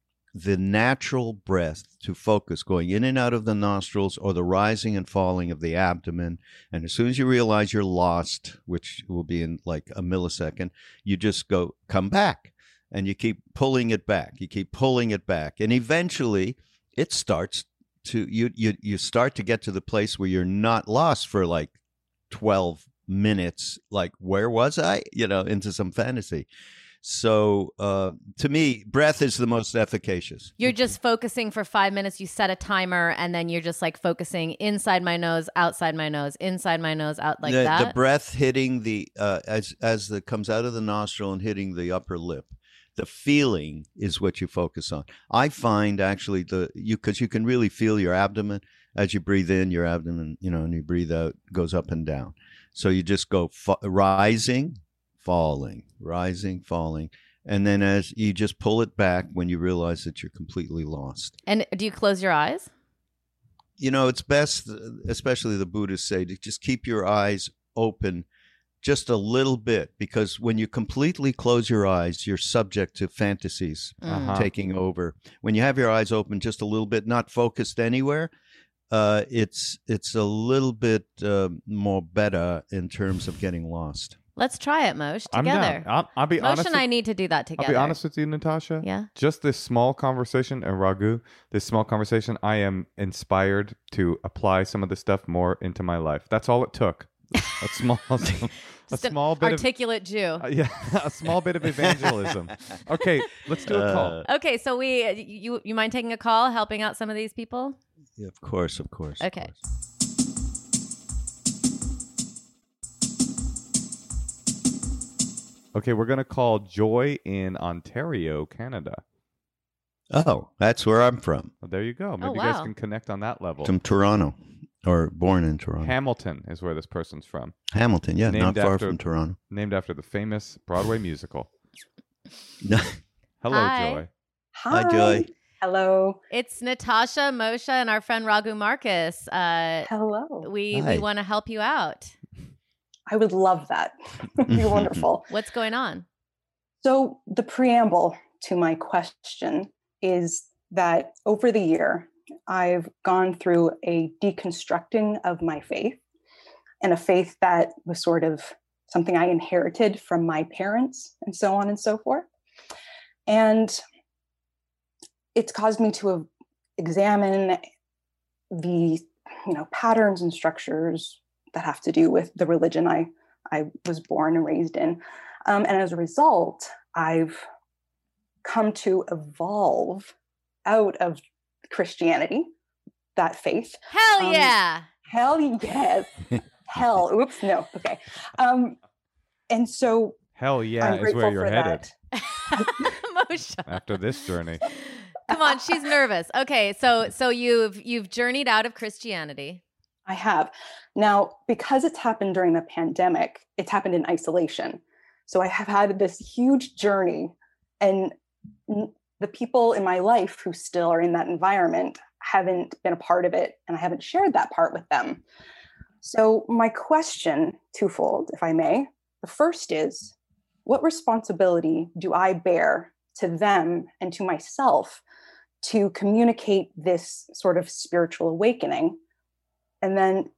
the natural breath to focus going in and out of the nostrils or the rising and falling of the abdomen. And as soon as you realize you're lost which will be in like a millisecond you just go come back. And you keep pulling it back. You keep pulling it back. And eventually it starts to you you you start to get to the place where you're not lost for like 12 minutes. Like where was i? You know into some fantasy so uh to me breath is the most efficacious You're just focusing for five minutes. You set a timer, and then you're just like focusing inside my nose, outside my nose, inside my nose, out like the, that. the breath hitting the uh as as the comes out of the nostril and hitting the upper lip the feeling is what you focus on i find actually the you because you can really feel your abdomen as you breathe in your abdomen you know and you breathe out goes up and down so you just go rising falling rising falling and then as you just pull it back when you realize that you're completely lost and do you close your eyes? you know it's best especially the buddhists say to just keep your eyes open just a little bit because when you completely close your eyes you're subject to fantasies Mm. Uh-huh. taking over when you have your eyes open just a little bit not focused anywhere uh, it's it's a little bit uh, more better in terms of getting lost Let's try it, Mosh, I'm together. down. I'll, I'll be Mosh honest. and with- I need to do that together. I'll together. be honest with you, Natasha. Yeah. Just this small conversation and Raghu, this small conversation, I am inspired to apply some of this stuff more into my life. That's all it took. A *laughs* small, *laughs* a Just an small bit of articulate Jew. uh, yeah, *laughs* a small bit of evangelism. Okay, let's do a call. Uh, Okay, so we you you mind taking a call, helping out some of these people? yeah, of course of course of Okay. course. Okay, we're gonna call Joy in Ontario, Canada. oh that's where i'm from Well, there you go. Maybe you wow. guys can connect on that level. from toronto or born in toronto Hamilton is where this person's from, hamilton yeah Named not far after- from toronto named after the famous Broadway musical. *laughs* Hello, Hi. Joy. Hi, Joy. Hello. It's Natasha, Moshe, and our friend Raghu Markus. Uh, Hello. we Hi. we want to help you out. I would love that. *laughs* Be wonderful. *laughs* What's going on? So, the preamble to my question is that over the year, I've gone through a deconstructing of my faith and a faith that was sort of something I inherited from my parents and so on and so forth. And it's caused me to examine the you know patterns and structures that have to do with the religion I I was born and raised in. Um, and as a result, I've come to evolve out of Christianity, that faith. Hell Um, yeah! Hell yes. *laughs* Hell. Oops. No. Okay. Um, and so Hell yeah I'm is where you're headed *laughs* *laughs* after this journey. Come on, she's nervous. Okay, so so you've you've journeyed out of Christianity. I have. Now, because it's happened during the pandemic, it's happened in isolation. So I have had this huge journey, and the people in my life who still are in that environment haven't been a part of it, and I haven't shared that part with them. So, my question, twofold, if I may. The first is what responsibility do I bear to them and to myself to communicate this sort of spiritual awakening? And then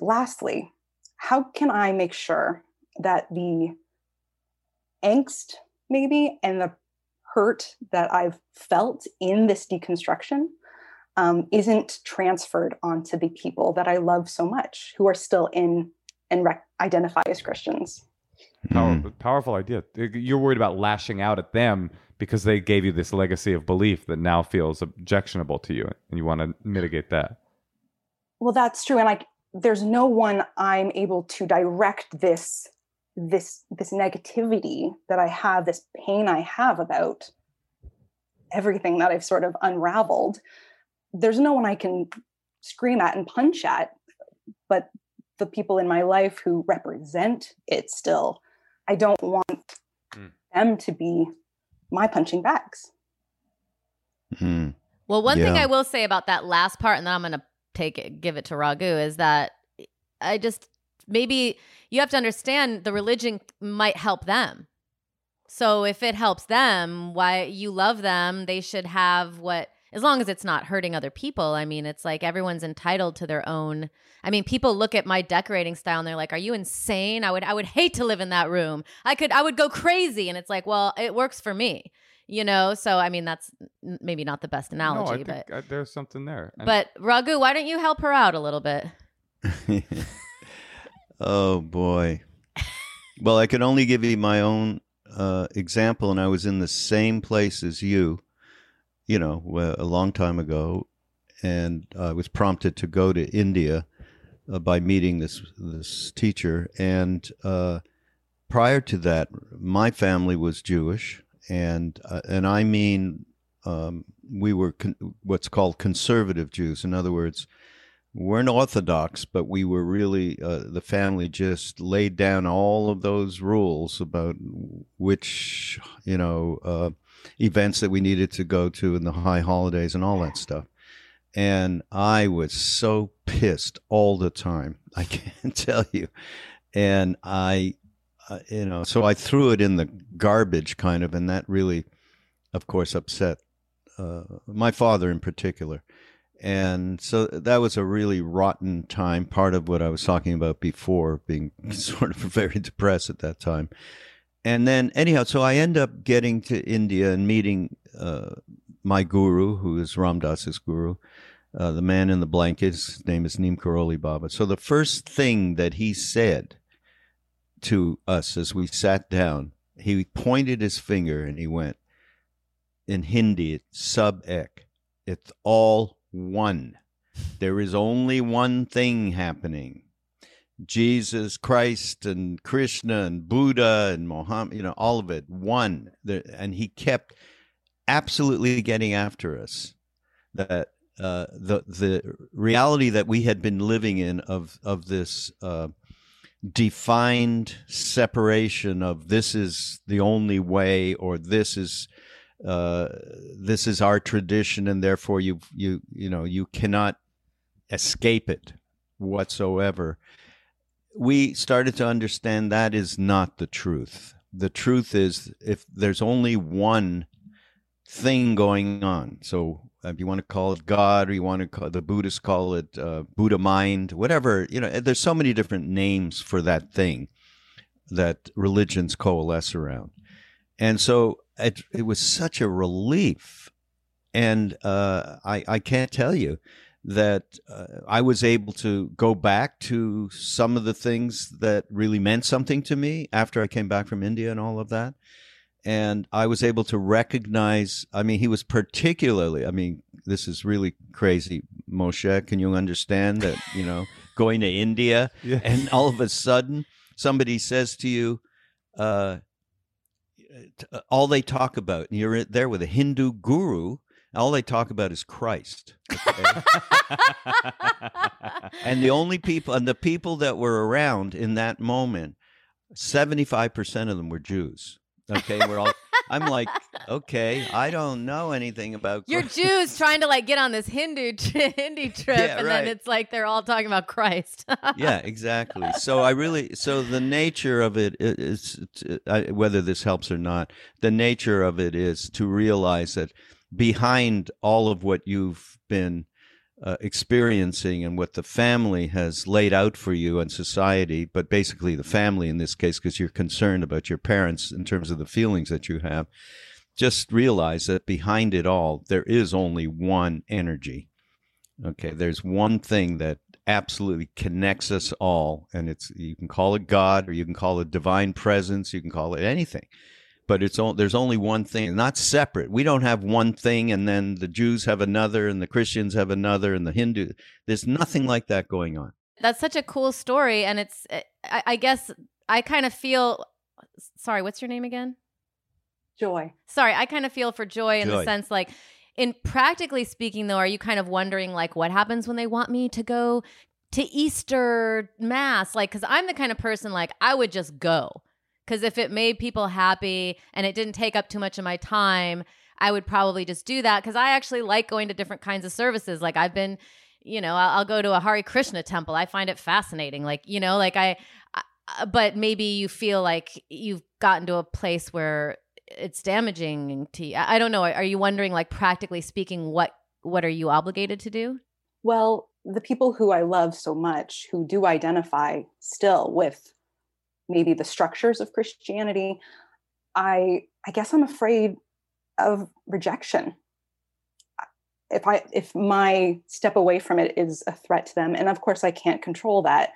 lastly, how can I make sure that the angst, maybe, and the hurt that I've felt in this deconstruction um, isn't transferred onto the people that I love so much who are still in and rec- identify as Christians? Power, Mm. Powerful idea. You're worried about lashing out at them because they gave you this legacy of belief that now feels objectionable to you, and you want to mitigate that. Well, that's true. And like, there's no one I'm able to direct this this this negativity that I have, this pain I have about everything that I've sort of unraveled. There's no one I can scream at and punch at, but the people in my life who represent it still, I don't want Mm. them to be my punching bags. Hmm. Well, one thing I will say about that last part, and then I'm going to take it, give it to Raghu, is that I just maybe you have to understand the religion might help them. So if it helps them, why you love them, they should have what as long as it's not hurting other people. I mean, it's like everyone's entitled to their own. I mean, people look at my decorating style and they're like, "Are you insane? I would I would hate to live in that room. I could I would go crazy." And it's like, "Well, it works for me." You know? So I mean, that's maybe not the best no, I analogy, think but uh, there's something there. And but Raghu, why don't you help her out a little bit? *laughs* oh boy. Well, I can only give you my own uh, example, and I was in the same place as you, you know, a long time ago, and I was prompted to go to India uh, by meeting this this teacher. And uh, prior to that, my family was Jewish, and uh, and I mean, um, we were con- what's called conservative Jews. In other words, weren't orthodox, but we were really uh, the family just laid down all of those rules about which you know uh, events that we needed to go to in the high holidays and all that stuff. And I was so pissed all the time. *laughs* I can't tell you. And I, uh, you know, so I threw it in the garbage kind of, and that really, of course, upset uh, my father in particular. And so that was a really rotten time part of what i was talking about before being *laughs* sort of very depressed at that time. And then anyhow so i end up getting to india and meeting uh, my guru who is Ram Dass's guru uh, the man in the blanket his name is neem karoli baba. So the first thing that he said to us as we sat down he pointed his finger and he went in hindi it's sub ek it's all one. There is only one thing happening. Jesus Christ and Krishna and Buddha and Mohammed, you know, all of it, one. And he kept absolutely getting after us that uh, the the reality that we had been living in of of this uh, defined separation of this is the only way or this is uh, this is our tradition and therefore you you you know you cannot escape it whatsoever. We started to understand that is not the truth. The truth is if there's only one thing going on so if you want to call it god or you want to call the buddhists call it uh, buddha mind whatever you know there's so many different names for that thing that religions coalesce around and so it, it was such a relief and uh, I, I can't tell you that uh, I was able to go back to some of the things that really meant something to me after I came back from India and all of that. And I was able to recognize, I mean, he was particularly, I mean, this is really crazy. Moshe, can you understand that, you know, *laughs* going to India yeah. and all of a sudden somebody says to you, uh, t- all they talk about, and you're there with a Hindu guru, all they talk about is Christ. okay? *laughs* and the only people, and the people that were around in that moment, 75% of them were Jews. Okay. We're all, I'm like, okay, I don't know anything about You're Christ. Jews trying to like get on this Hindu tri- Hindu *laughs* trip, Yeah, and right. then it's like they're all talking about Christ. yeah, *laughs* exactly. So I really, so the nature of it is, uh, I, whether this helps or not, the nature of it is to realize that behind all of what you've been uh, experiencing and what the family has laid out for you and society, but basically the family in this case, because you're concerned about your parents in terms of the feelings that you have, just realize that behind it all, there is only one energy. Okay, there's one thing that absolutely connects us all, and it's you can call it God or you can call it divine presence, you can call it anything but it's all, there's only one thing, not separate. We don't have one thing and then the Jews have another and the Christians have another and the Hindu. There's nothing like that going on. That's such a cool story, and it's eh, I, I guess I kind of feel. Sorry, what's your name again? Joy. Sorry, I kind of feel for Joy in the sense like in practically speaking though, are you kind of wondering like what happens when they want me to go to Easter mass like cuz I'm the kind of person like I would just go. Cuz if it made people happy and it didn't take up too much of my time, I would probably just do that cuz I actually like going to different kinds of services. Like I've been you know, I'll, I'll go to a Hare Krishna temple. I find it fascinating. Like, you know, like I, I uh, but maybe you feel like you've gotten to a place where it's damaging to you. I I don't know. Are you wondering, like, practically speaking, what what are you obligated to do? Well, the people who I love so much who do identify still with maybe the structures of Christianity, I I guess I'm afraid of rejection. If I if my step away from it is a threat to them, and of course I can't control that,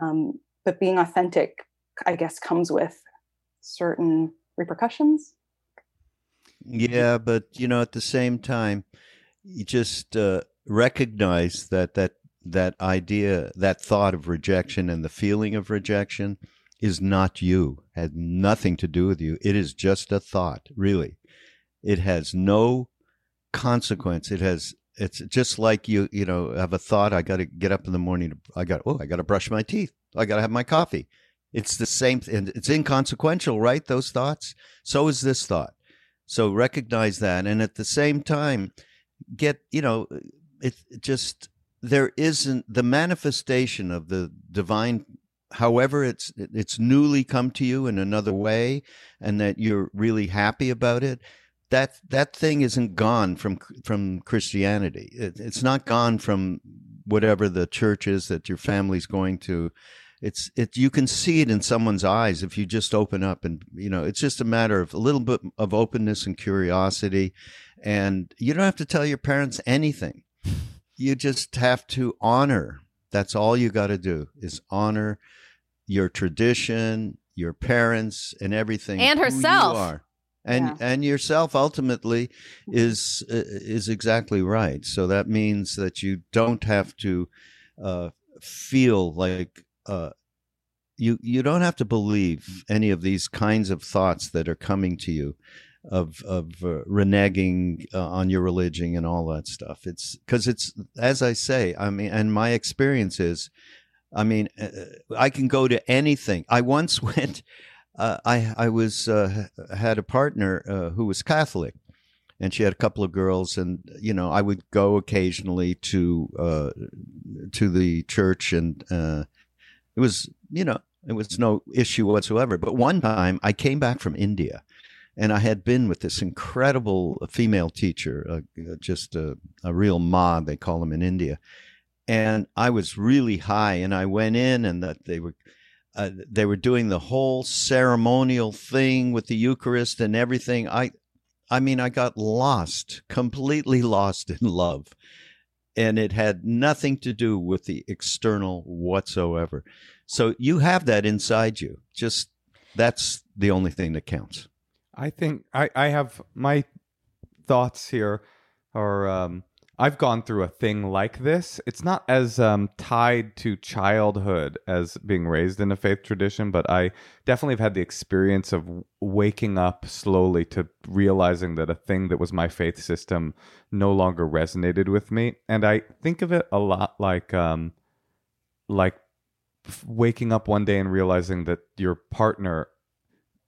um, but being authentic, I guess, comes with certain repercussions. Yeah, but you know, at the same time, you just uh, recognize that that that idea, that thought of rejection, and the feeling of rejection is not you. Had nothing to do with you. It is just a thought. Really, it has no consequence. It has. It's just like you. You know, have a thought. I got to get up in the morning. I got. Oh, I got to brush my teeth. I got to have my coffee. It's the same. And it's inconsequential, right? Those thoughts. So is this thought. So recognize that, and at the same time, get you know, it just there isn't the manifestation of the divine. However, it's it's newly come to you in another way, and that you're really happy about it. That that thing isn't gone from from Christianity. It, it's not gone from whatever the church is that your family's going to it's it you can see it in someone's eyes if you just open up and you know it's just a matter of a little bit of openness and curiosity and you don't have to tell your parents anything you just have to honor that's all you got to do is honor your tradition your parents and everything And herself. are. and Yeah. and yourself ultimately is uh, is exactly right so that means that you don't have to uh, feel like uh, you you don't have to believe any of these kinds of thoughts that are coming to you of of uh, reneging uh, on your religion and all that stuff it's because it's as i say i mean and my experience is i mean uh, i can go to anything. I once *laughs* went uh, i i was uh, had a partner uh, who was catholic and she had a couple of girls and you know i would go occasionally to uh to the church and uh it was you know it was no issue whatsoever. But one time i came back from india and i had been with this incredible female teacher uh, just a, a real ma they call them in india and i was really high and i went in and that they were uh, they were doing the whole ceremonial thing with the eucharist and everything i I mean, I got lost, completely lost in love. And it had nothing to do with the external whatsoever. So you have that inside you. Just that's the only thing that counts. I think I, I have my thoughts here are um, I've gone through a thing like this. It's not as um, tied to childhood as being raised in a faith tradition, but I definitely have had the experience of waking up slowly to realizing that a thing that was my faith system no longer resonated with me. And I think of it a lot like um, like waking up one day and realizing that your partner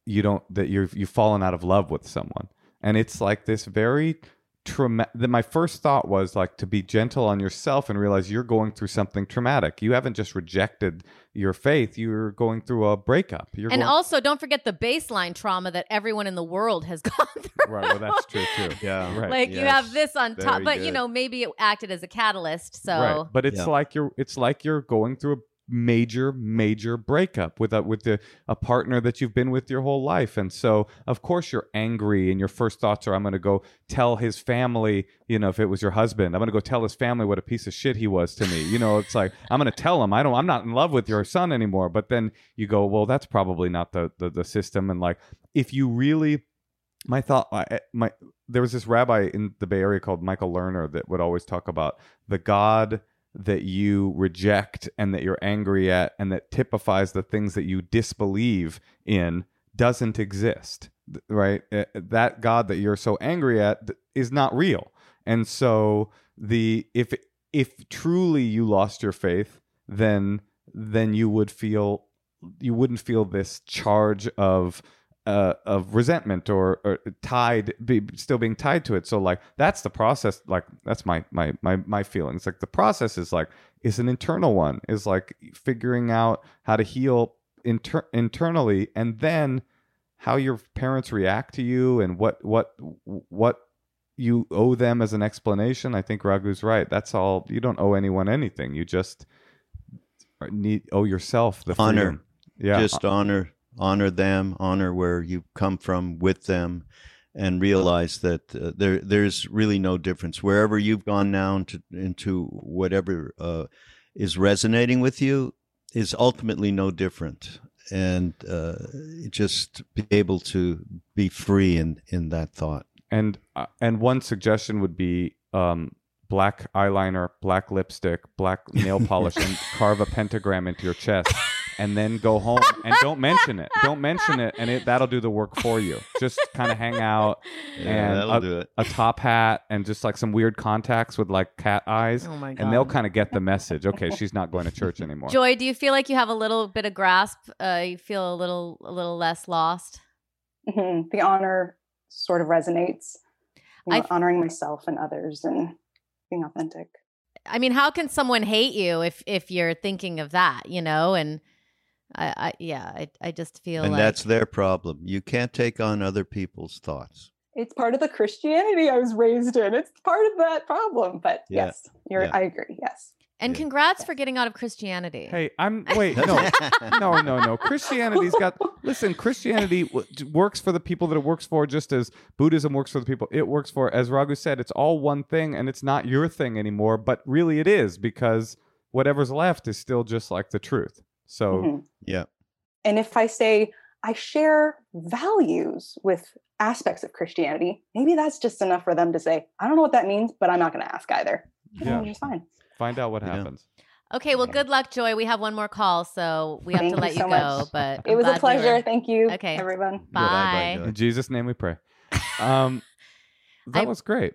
you don't that you've you've fallen out of love with someone and it's like this very trauma that my first thought was like to be gentle on yourself and realize you're going through something traumatic. You haven't just rejected your faith, you're going through a breakup. You're and going, also, don't forget the baseline trauma that everyone in the world has *laughs* gone through. Right, well that's true too. *laughs* Yeah. Right. Like you have this on top, Very but you know maybe it acted as a catalyst. So Right. But it's Yeah. like you're it's like you're going through a major major breakup with a with the, a partner that you've been with your whole life. And so of course you're angry and your first thoughts are i'm going to go tell his family you know if it was your husband. I'm going to go tell his family what a piece of shit he was to me. You know it's like *laughs* i'm going to tell him. I don't i'm not in love with your son anymore. But then you go well that's probably not the the, the system. And like if you really my thought I- my there was this rabbi in the bay area called michael lerner that would always talk about the god that you reject and that you're angry at and that typifies the things that you disbelieve in doesn't exist right? Uh, that god that you're so angry at is not real. And so the if if truly you lost your faith then then you would feel you wouldn't feel this charge of uh, of resentment or, or tied be, still being tied to it. So like that's the process like that's my my my my feelings. Like the process is like is an internal one is like figuring out how to heal inter- internally and then how your parents react to you and what what what you owe them as an explanation. I think Raghu's right. That's all you don't owe anyone anything. You just need owe yourself the Honor. freedom. yeah. Just honor honor them, honor where you come from with them, and realize that uh, there there's really no difference. Wherever you've gone now into into whatever uh, is resonating with you is ultimately no different, and uh, just be able to be free in in that thought. and uh, and one suggestion would be um black eyeliner black lipstick black nail *laughs* polish and carve a pentagram into your chest and then go home and don't mention it don't mention it and it that'll do the work for you just kind of hang out and that'll a, do it. a top hat and just like some weird contacts with like cat eyes Oh my god. and they'll kind of get the message okay she's not going to church anymore Joy, do you feel like you have a little bit of grasp? Uh, you feel a little a little less lost? Mhm. The honor sort of resonates. You know, I f- honoring myself and others and being authentic. I mean, how can someone hate you if if you're thinking of that, you know? And I, I yeah, I, I just feel And like that's their problem. You can't take on other people's thoughts. It's part of the Christianity I was raised in. It's part of that problem. But Yeah. yes, you're Yeah. I agree. Yes. and Yeah. congrats for getting out of Christianity. hey i'm *laughs* wait no *laughs* no, no, no. Christianity's got. Listen, Christianity w- j- works for the people that it works for, just as Buddhism works for the people it works for. As Raghu said, it's all one thing, and it's not your thing anymore. But really, it is because whatever's left is still just like the truth. So Mhm. yeah. And if I say I share values with aspects of Christianity, maybe that's just enough for them to say, I don't know what that means, but I'm not going to ask either. yeah, Which is fine. find out what Yeah. happens. Okay, well, good luck, Joy. We have one more call, so we have Thank to let you, so go. much. But It I'm was a glad we pleasure. were- Thank you, Okay. everyone. Bye. Joy. In Jesus' name, we pray. *laughs* Um, that I- was great.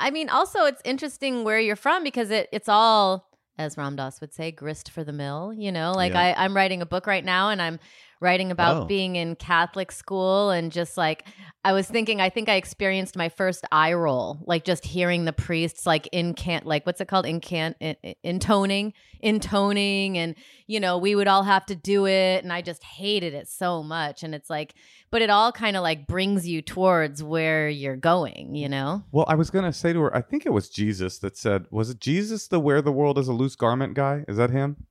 I mean, also it's interesting where you're from because it it's all, as Ram Dass would say, grist for the mill. You know, like Yeah. I, I'm writing a book right now, and I'm writing about Oh. being in Catholic school and just like I was thinking, I think I experienced my first eye roll, like just hearing the priests like incant, like what's it called, incant, in, intoning, intoning, and you know we would all have to do it, and I just hated it so much, and it's like, but it all kind of like brings you towards where you're going, you know. Well, I was gonna say to her, I think it was Jesus that said, "Was it Jesus the wear the world as a loose garment guy? Is that him?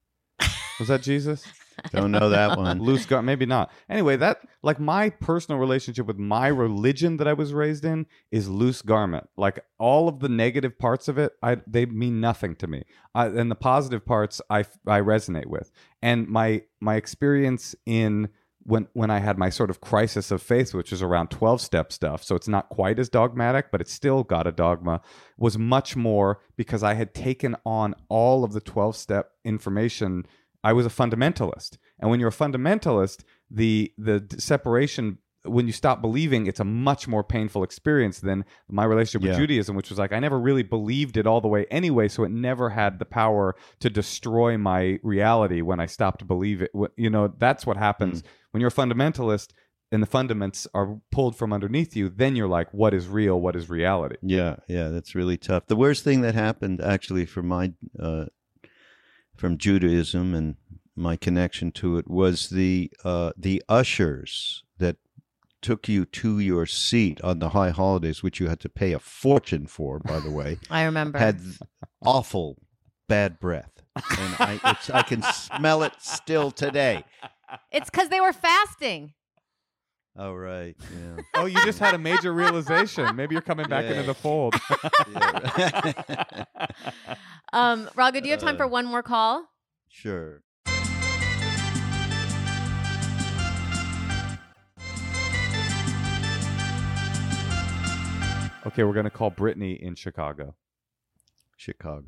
Was that Jesus? *laughs* Don't know that *laughs* one. loose garment? Maybe not. Anyway, that like my personal relationship with my religion that I was raised in is loose garment. Like all of the negative parts of it, I they mean nothing to me, I, and the positive parts I I resonate with. And my my experience in when when I had my sort of crisis of faith, which was around twelve step stuff, so it's not quite as dogmatic, but it's still got a dogma, was much more because I had taken on all of the twelve step information. I was a fundamentalist, and when you're a fundamentalist, the the separation when you stop believing, it's a much more painful experience than my relationship with Yeah. Judaism, which was like I never really believed it all the way anyway, so it never had the power to destroy my reality when I stopped believing. You know, that's what happens when you're a fundamentalist. and the fundaments are pulled from underneath you, then you're like, what is real? What is reality? Yeah, yeah, that's really tough. The worst thing that happened actually for my uh, from Judaism and my connection to it was the uh, the ushers that took you to your seat on the high holidays, which you had to pay a fortune for, by the way, *laughs* I remember. had awful bad breath, and I it's, I can smell it still today. *laughs* it's because they were fasting. Oh right, yeah. *laughs* Oh, you just had a major realization. Maybe you're coming back into the fold. *laughs* yeah. Um, Raghu, do you have time for Uh, one more call? sure. okay, we're gonna call Brittany in Chicago. Chicago.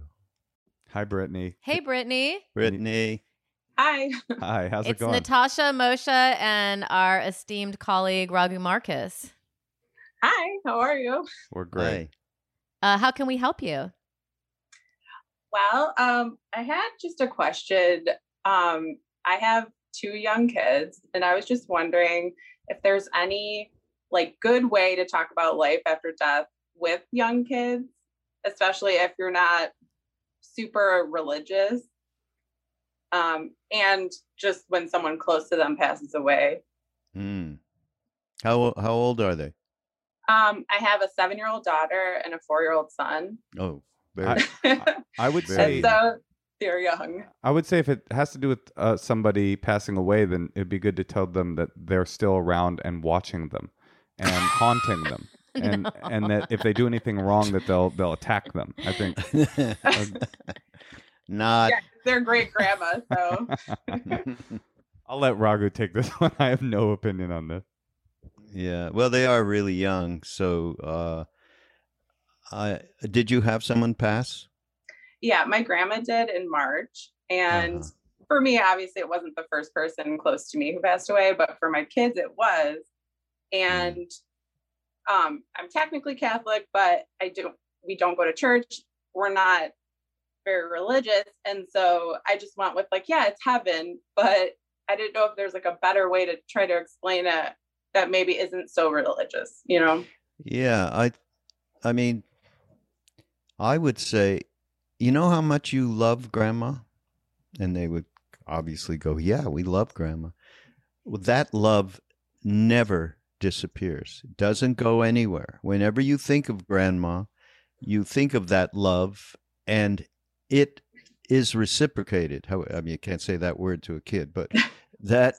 Hi, Brittany. Hey, Brittany. Brittany. Hi. *laughs* Hi, how's it It's going? Natasha, Moshe, and our esteemed colleague Raghu Markus. Hi. How are you? we're great. Uh, how can we help you? Well, um, I had just a question. Um, I have two young kids, and I was just wondering if there's any like good way to talk about life after death with young kids, especially if you're not super religious. Um, and just when someone close to them passes away. Hmm. How how old are they? Um, I have a seven year old daughter and a four year old son. Oh, very. I- *laughs* I would say and so they're young. I would say if it has to do with uh, somebody passing away, then it'd be good to tell them that they're still around and watching them and *laughs* haunting them, and No. and that if they do anything wrong, that they'll they'll attack them. I think. *laughs* Not. Yeah, they're great grandma. So *laughs* I'll let Raghu take this *laughs* one. I have no opinion on this. Yeah. Well, they are really young. So, uh, I did you have someone pass? yeah, my grandma did in March. And Uh-huh. for me, obviously, it wasn't the first person close to me who passed away, but for my kids, it was. And um, I'm technically Catholic, but I don't. We don't go to church. We're not very religious, and so I just went with like, yeah, it's heaven, but I didn't know if there's like a better way to try to explain it that maybe isn't so religious, you know? Yeah. I. I mean, I would say, you know how much you love grandma, and they would obviously go, yeah, we love grandma. Well, that love never disappears. It doesn't go anywhere. Whenever you think of grandma, you think of that love and it is reciprocated. How I mean you can't say that word to a kid, but *laughs* that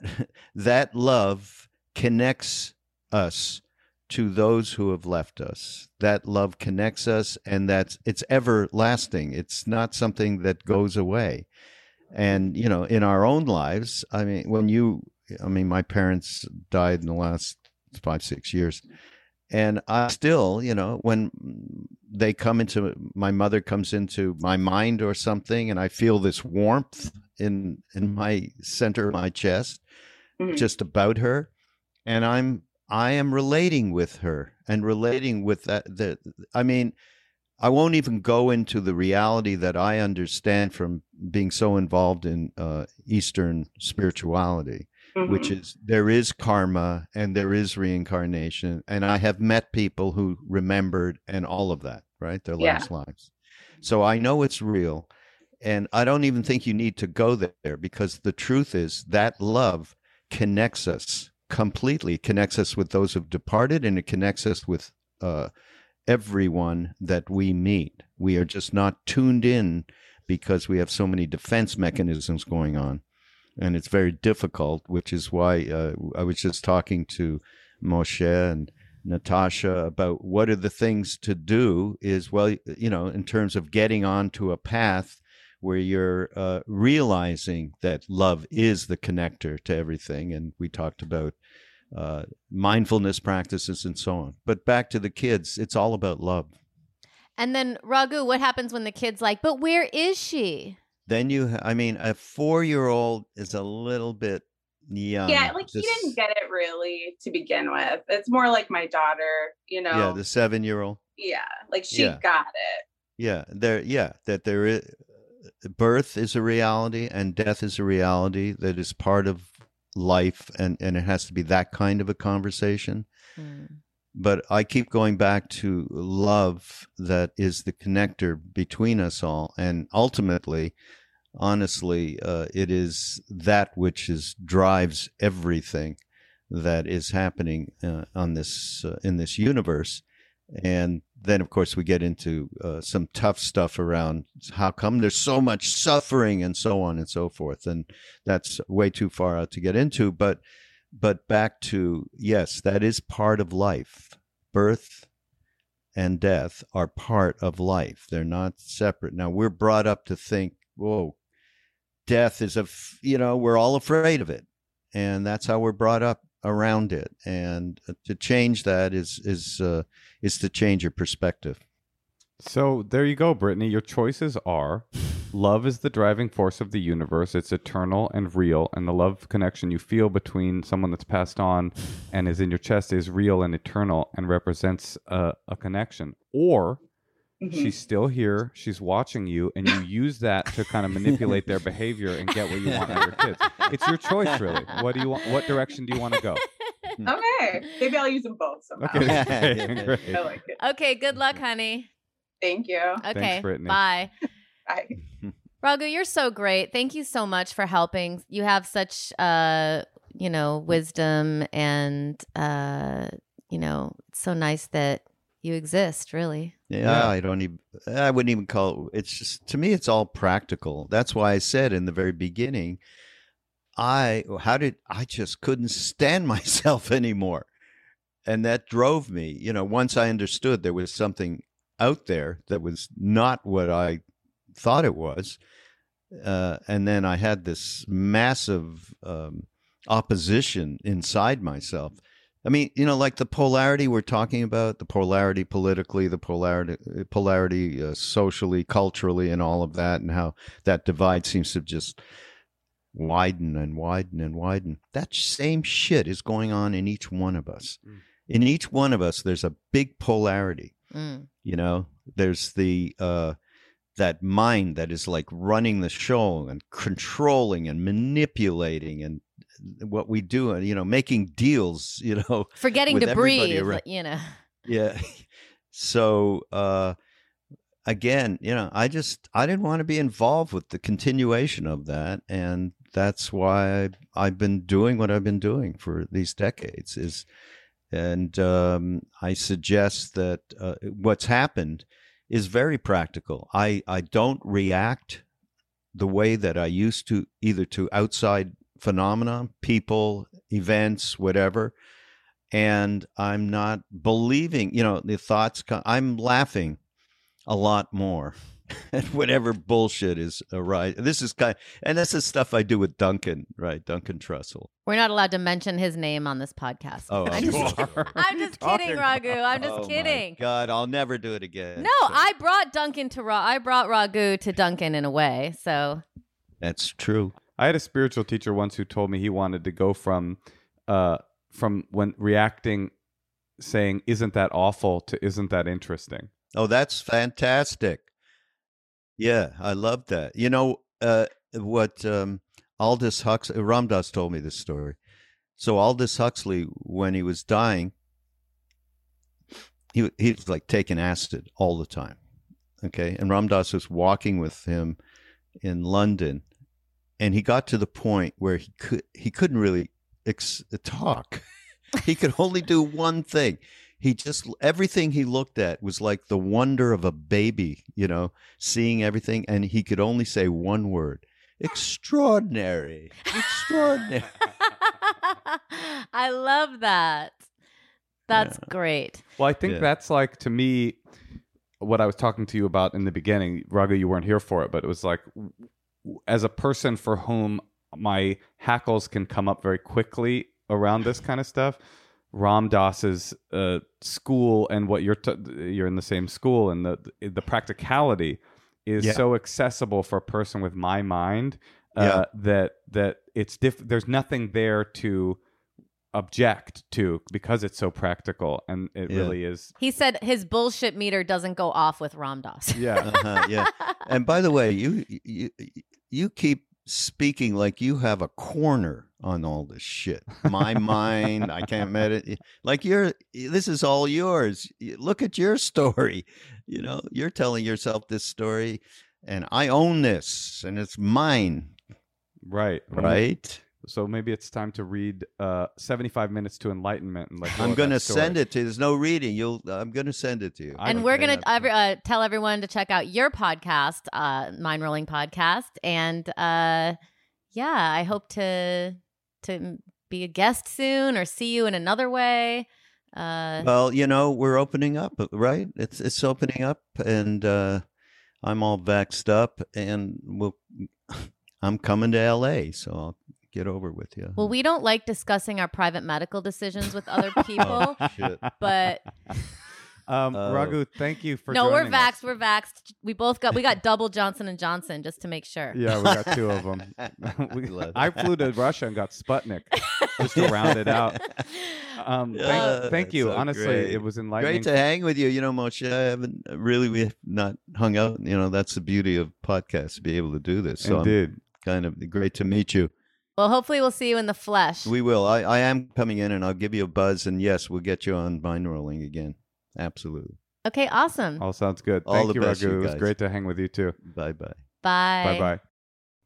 that love connects us to those who have left us. That love connects us and that's it's everlasting. It's not something that goes away. And you know, in our own lives, I mean, when you I mean, my parents died in the last 5 6 years. And I still, you know, when they come into my mother comes into my mind or something and I feel this warmth in in my center of my chest Mhm. just about her and i'm i am relating with her and relating with that the i mean i won't even go into the reality that i understand from being so involved in uh, eastern spirituality which Mhm. is there is karma and there is reincarnation. And i have met people who remembered and all of that right? Their Yeah. last lives. So i know it's real. And i don't even think you need to go there because the truth is that love connects us completely. It connects us with those who've departed and it connects us with uh, everyone that we meet. We are just not tuned in because we have so many defense mechanisms going on and it's very difficult, which is why uh, I was just talking to Moshe and Natasha about what are the things to do. Is well, you know, in terms of getting onto a path where you're uh, realizing that love is the connector to everything, and we talked about uh, mindfulness practices and so on. But back to the kids, it's all about love. And then Raghu, what happens when the kid's like, "But where is she?" Then you, I mean, a four-year-old is a little bit young. yeah, like he didn't get it really to begin with. It's more like my daughter, you know. Yeah, the seven-year-old. yeah, like she Yeah. got it. Yeah, there. Yeah, that there is birth is a reality and death is a reality that is part of life and and it has to be that kind of a conversation Mm. But I keep going back to love that is the connector between us all. And ultimately, honestly, uh, it is that which is drives everything that is happening uh, on this uh, in this universe. And then, of course, we get into uh, some tough stuff around how come there's so much suffering and so on and so forth. And that's way too far out to get into. But but back to yes, that is part of life. Birth and death are part of life. They're not separate. Now we're brought up to think, whoa, death is a, f- you know, we're all afraid of it, and that's how we're brought up around it. And uh, to change that is is uh, is to change your perspective. So there you go, Brittany. Your choices are love is the driving force of the universe. It's eternal and real. And the love connection you feel between someone that's passed on and is in your chest is real and eternal and represents a, a connection. Or Mhm. she's still here, she's watching you, and you use that to kind of manipulate their behavior and get what you want out of your kids. It's your choice, really. What do you want? What direction do you want to go? *laughs* Okay, maybe I'll use them both somehow. Okay, Yeah. *laughs* *laughs* great. I like it. Okay, good luck, honey. Thank you. Okay, Brittany. bye. Bye. *laughs* Raghu, you're so great. Thank you so much for helping. You have such uh, you know, wisdom and uh, you know, it's so nice that you exist, really. Yeah, Yeah. I don't even. I wouldn't even call it. It's just to me, it's all practical. That's why I said in the very beginning, I how did I just couldn't stand *laughs* myself anymore, and that drove me. You know, once I understood there was something out there that was not what I thought it was, uh, and then I had this massive um, opposition inside myself. I mean, you know, like the polarity we're talking about, the polarity politically, the polarity, polarity uh, socially, culturally, and all of that, and how that divide seems to just widen and widen and widen. That same shit is going on in each one of us. Mm. In each one of us, there's a big polarity. Mm. You know, there's the uh, that mind that is like running the show and controlling and manipulating and what we do and you know making deals *laughs* you know Forgetting to breathe, around- you know. yeah *laughs* so uh again you know i just i didn't want to be involved with the continuation of that and that's why i've been doing what i've been doing for these decades is and um i suggest that uh, what's happened is very practical. I i don't react the way that i used to either to outside phenomena people events whatever. And I'm not believing, you know, the thoughts come, I'm laughing a lot more *laughs* at whatever bullshit is arising. This is kind and that's the stuff I do with Duncan, right? Duncan Trussell. We're not allowed to mention his name on this podcast. Oh, *laughs* I'm I'm just. I'm just *laughs* kidding, Raghu. I'm just Oh, my kidding. God, I'll never do it again. No, So- I brought Duncan to Ra. I brought Raghu to Duncan in a way. So That's true. I had a spiritual teacher once who told me he wanted to go from uh from when reacting saying isn't that awful to isn't that interesting. Oh, that's fantastic. Yeah, I love that. You know, uh, what um, Aldous Huxley, Ram Dass told me this story. So Aldous Huxley, when he was dying, he he was like taking acid all the time. Okay, and Ram Dass was walking with him in London, and he got to the point where he could he couldn't really ex- talk. *laughs* he could only do one thing he just everything he looked at was like the wonder of a baby you know seeing everything and he could only say one word extraordinary extraordinary *laughs* I love that. That's Yeah. great. Well, I think Yeah. that's like to me what I was talking to you about in the beginning. Raghu, you weren't here for it, but it was like w- w- as a person for whom my hackles can come up very quickly around this kind of stuff. Ram Dass's uh, school and what you're t- you're in the same school and the the practicality is Yeah. so accessible for a person with my mind uh, Yeah. that that it's diff- there's nothing there to object to because it's so practical and it Yeah. really is He said his bullshit meter doesn't go off with Ram Dass. yeah *laughs* uh-huh, yeah and by the way you you you keep speaking like you have a corner on all this shit. My *laughs* mind, I can't meditate. Like you're, this is all yours. Look at your *laughs* story. You know, you're telling yourself this story, and I own this, and it's mine, Right. right? So maybe it's time to read uh, 75 Minutes to Enlightenment. And let go I'm gonna send it to you. There's no reading. You'll. I'm gonna send it to you. I and we're gonna every, uh, tell everyone to check out your podcast, uh, Mindrolling Podcast, and uh, yeah, I hope to to be a guest soon or see you in another way. Uh, Well, you know, we're opening up, uh, right? It's it's opening up, and uh, I'm all vaxxed up, and we'll. *laughs* I'm coming to L.A., so I'll get over with you. well, we don't like discussing our private medical decisions with other *laughs* people, Oh, but *laughs* Um. Raghu, thank you for no, we're joining us. vaxxed. We're vaxxed. We both got we got double Johnson and Johnson just to make sure. Yeah, we got two of them. *laughs* *laughs* we, I flew to Russia and got Sputnik just to round it out. *laughs* Um, Yeah, thank, thank you. so Honestly, great. it was enlightening. Great to hang with you. You know, Moshe, I haven't really we have not hung out. You know, that's the beauty of podcasts to be able to do this. So I'm Indeed. kind of great to meet you. Well, hopefully we'll see you in the flesh. We will. I, I am coming in, and I'll give you a buzz. And yes, we'll get you on Mindrolling again. Absolutely. okay, awesome. All sounds good. All Thank the you, best, Raghu. you It was guys. great to hang with you too. Bye bye. Bye. Bye bye.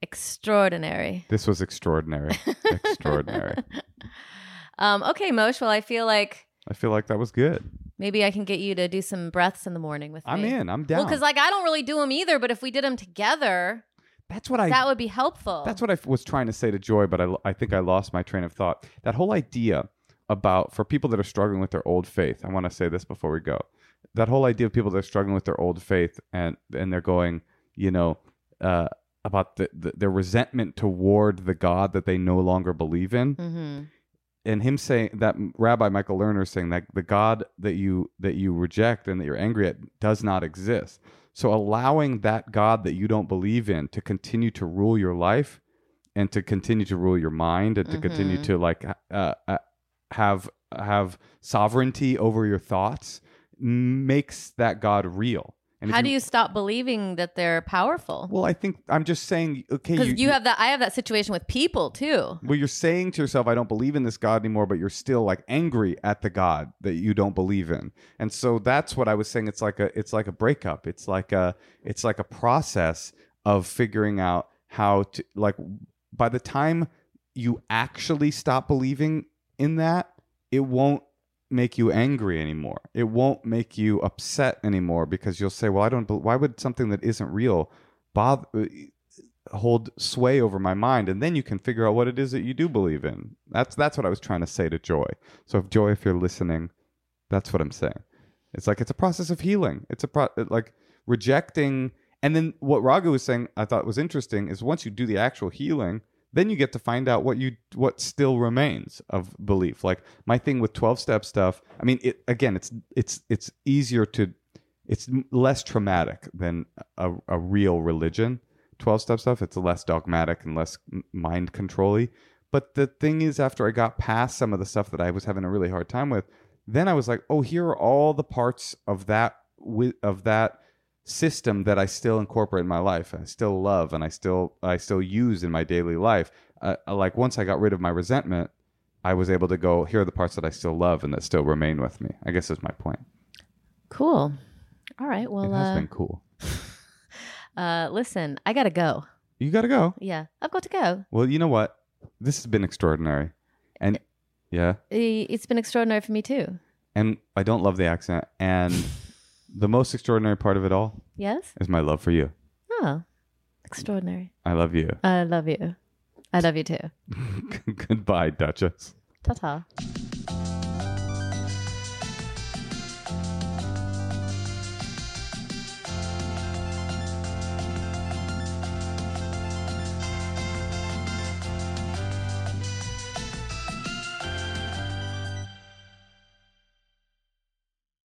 Extraordinary. This was extraordinary. *laughs* extraordinary. um, okay, Mosh. Well, I feel like I feel like that was good. maybe I can get you to do some breaths in the morning with I'm me. in. I'm down. Well, because like I don't really do them either, but if we did them together, that's what I that would be helpful. That's what I f- was trying to say to Joy, but I, I think I lost my train of thought. That whole idea about for people that are struggling with their old faith. I want to say this before we go. That whole idea of people that are struggling with their old faith and and they're going, you know, uh, about the, the their resentment toward the God that they no longer believe in, hmm and him saying that Rabbi Michael Lerner saying that the God that you that you reject and that you're angry at does not exist. So allowing that God that you don't believe in to continue to rule your life and to continue to rule your mind and to continue Mhm. to like uh, uh, have have sovereignty over your thoughts makes that God real. And How do you stop believing that they're powerful? Well, I think I'm just saying. Okay, Because you, have that. I have that situation with people too. well, you're saying to yourself, I don't believe in this God anymore, but you're still like angry at the God that you don't believe in. And so that's what I was saying. It's like a it's like a breakup. It's like a it's like a process of figuring out how to like by the time you actually stop believing in that, it won't make you angry anymore. It won't make you upset anymore because you'll say, "Well, I don't. Why would something that isn't real bother uh, hold sway over my mind?" And then you can figure out what it is that you do believe in. That's that's what I was trying to say to Joy. So, if Joy, if you're listening, that's what I'm saying. It's like it's a process of healing. It's a pro- uh, like rejecting. And then what Raghu was saying, I thought was interesting, is once you do the actual healing, then you get to find out what you what still remains of belief. Like my thing with twelve step stuff. I mean, it again, it's it's it's easier to, it's less traumatic than a, a real religion. Twelve step stuff, it's less dogmatic and less mind controlly. But the thing is, after I got past some of the stuff that I was having a really hard time with, then I was like, oh, here are all the parts of that of that system that I still incorporate in my life. I still love and I still I still use in my daily life. Uh, like once I got rid of my resentment, I was able to go. Here are the parts that I still love and that still remain with me. I guess is my point. Cool. All right. Well, it has uh, been cool. *laughs* uh, listen, I gotta go. You got to go. Yeah, I've got to go. Well, you know what? This has been extraordinary, and yeah, I- It's been extraordinary for me too. and I don't love the accent. And *laughs* the most extraordinary part of it all Yes. is my love for you. Oh, extraordinary. I love you. I love you. I love you too. *laughs* Goodbye, Duchess. Ta ta.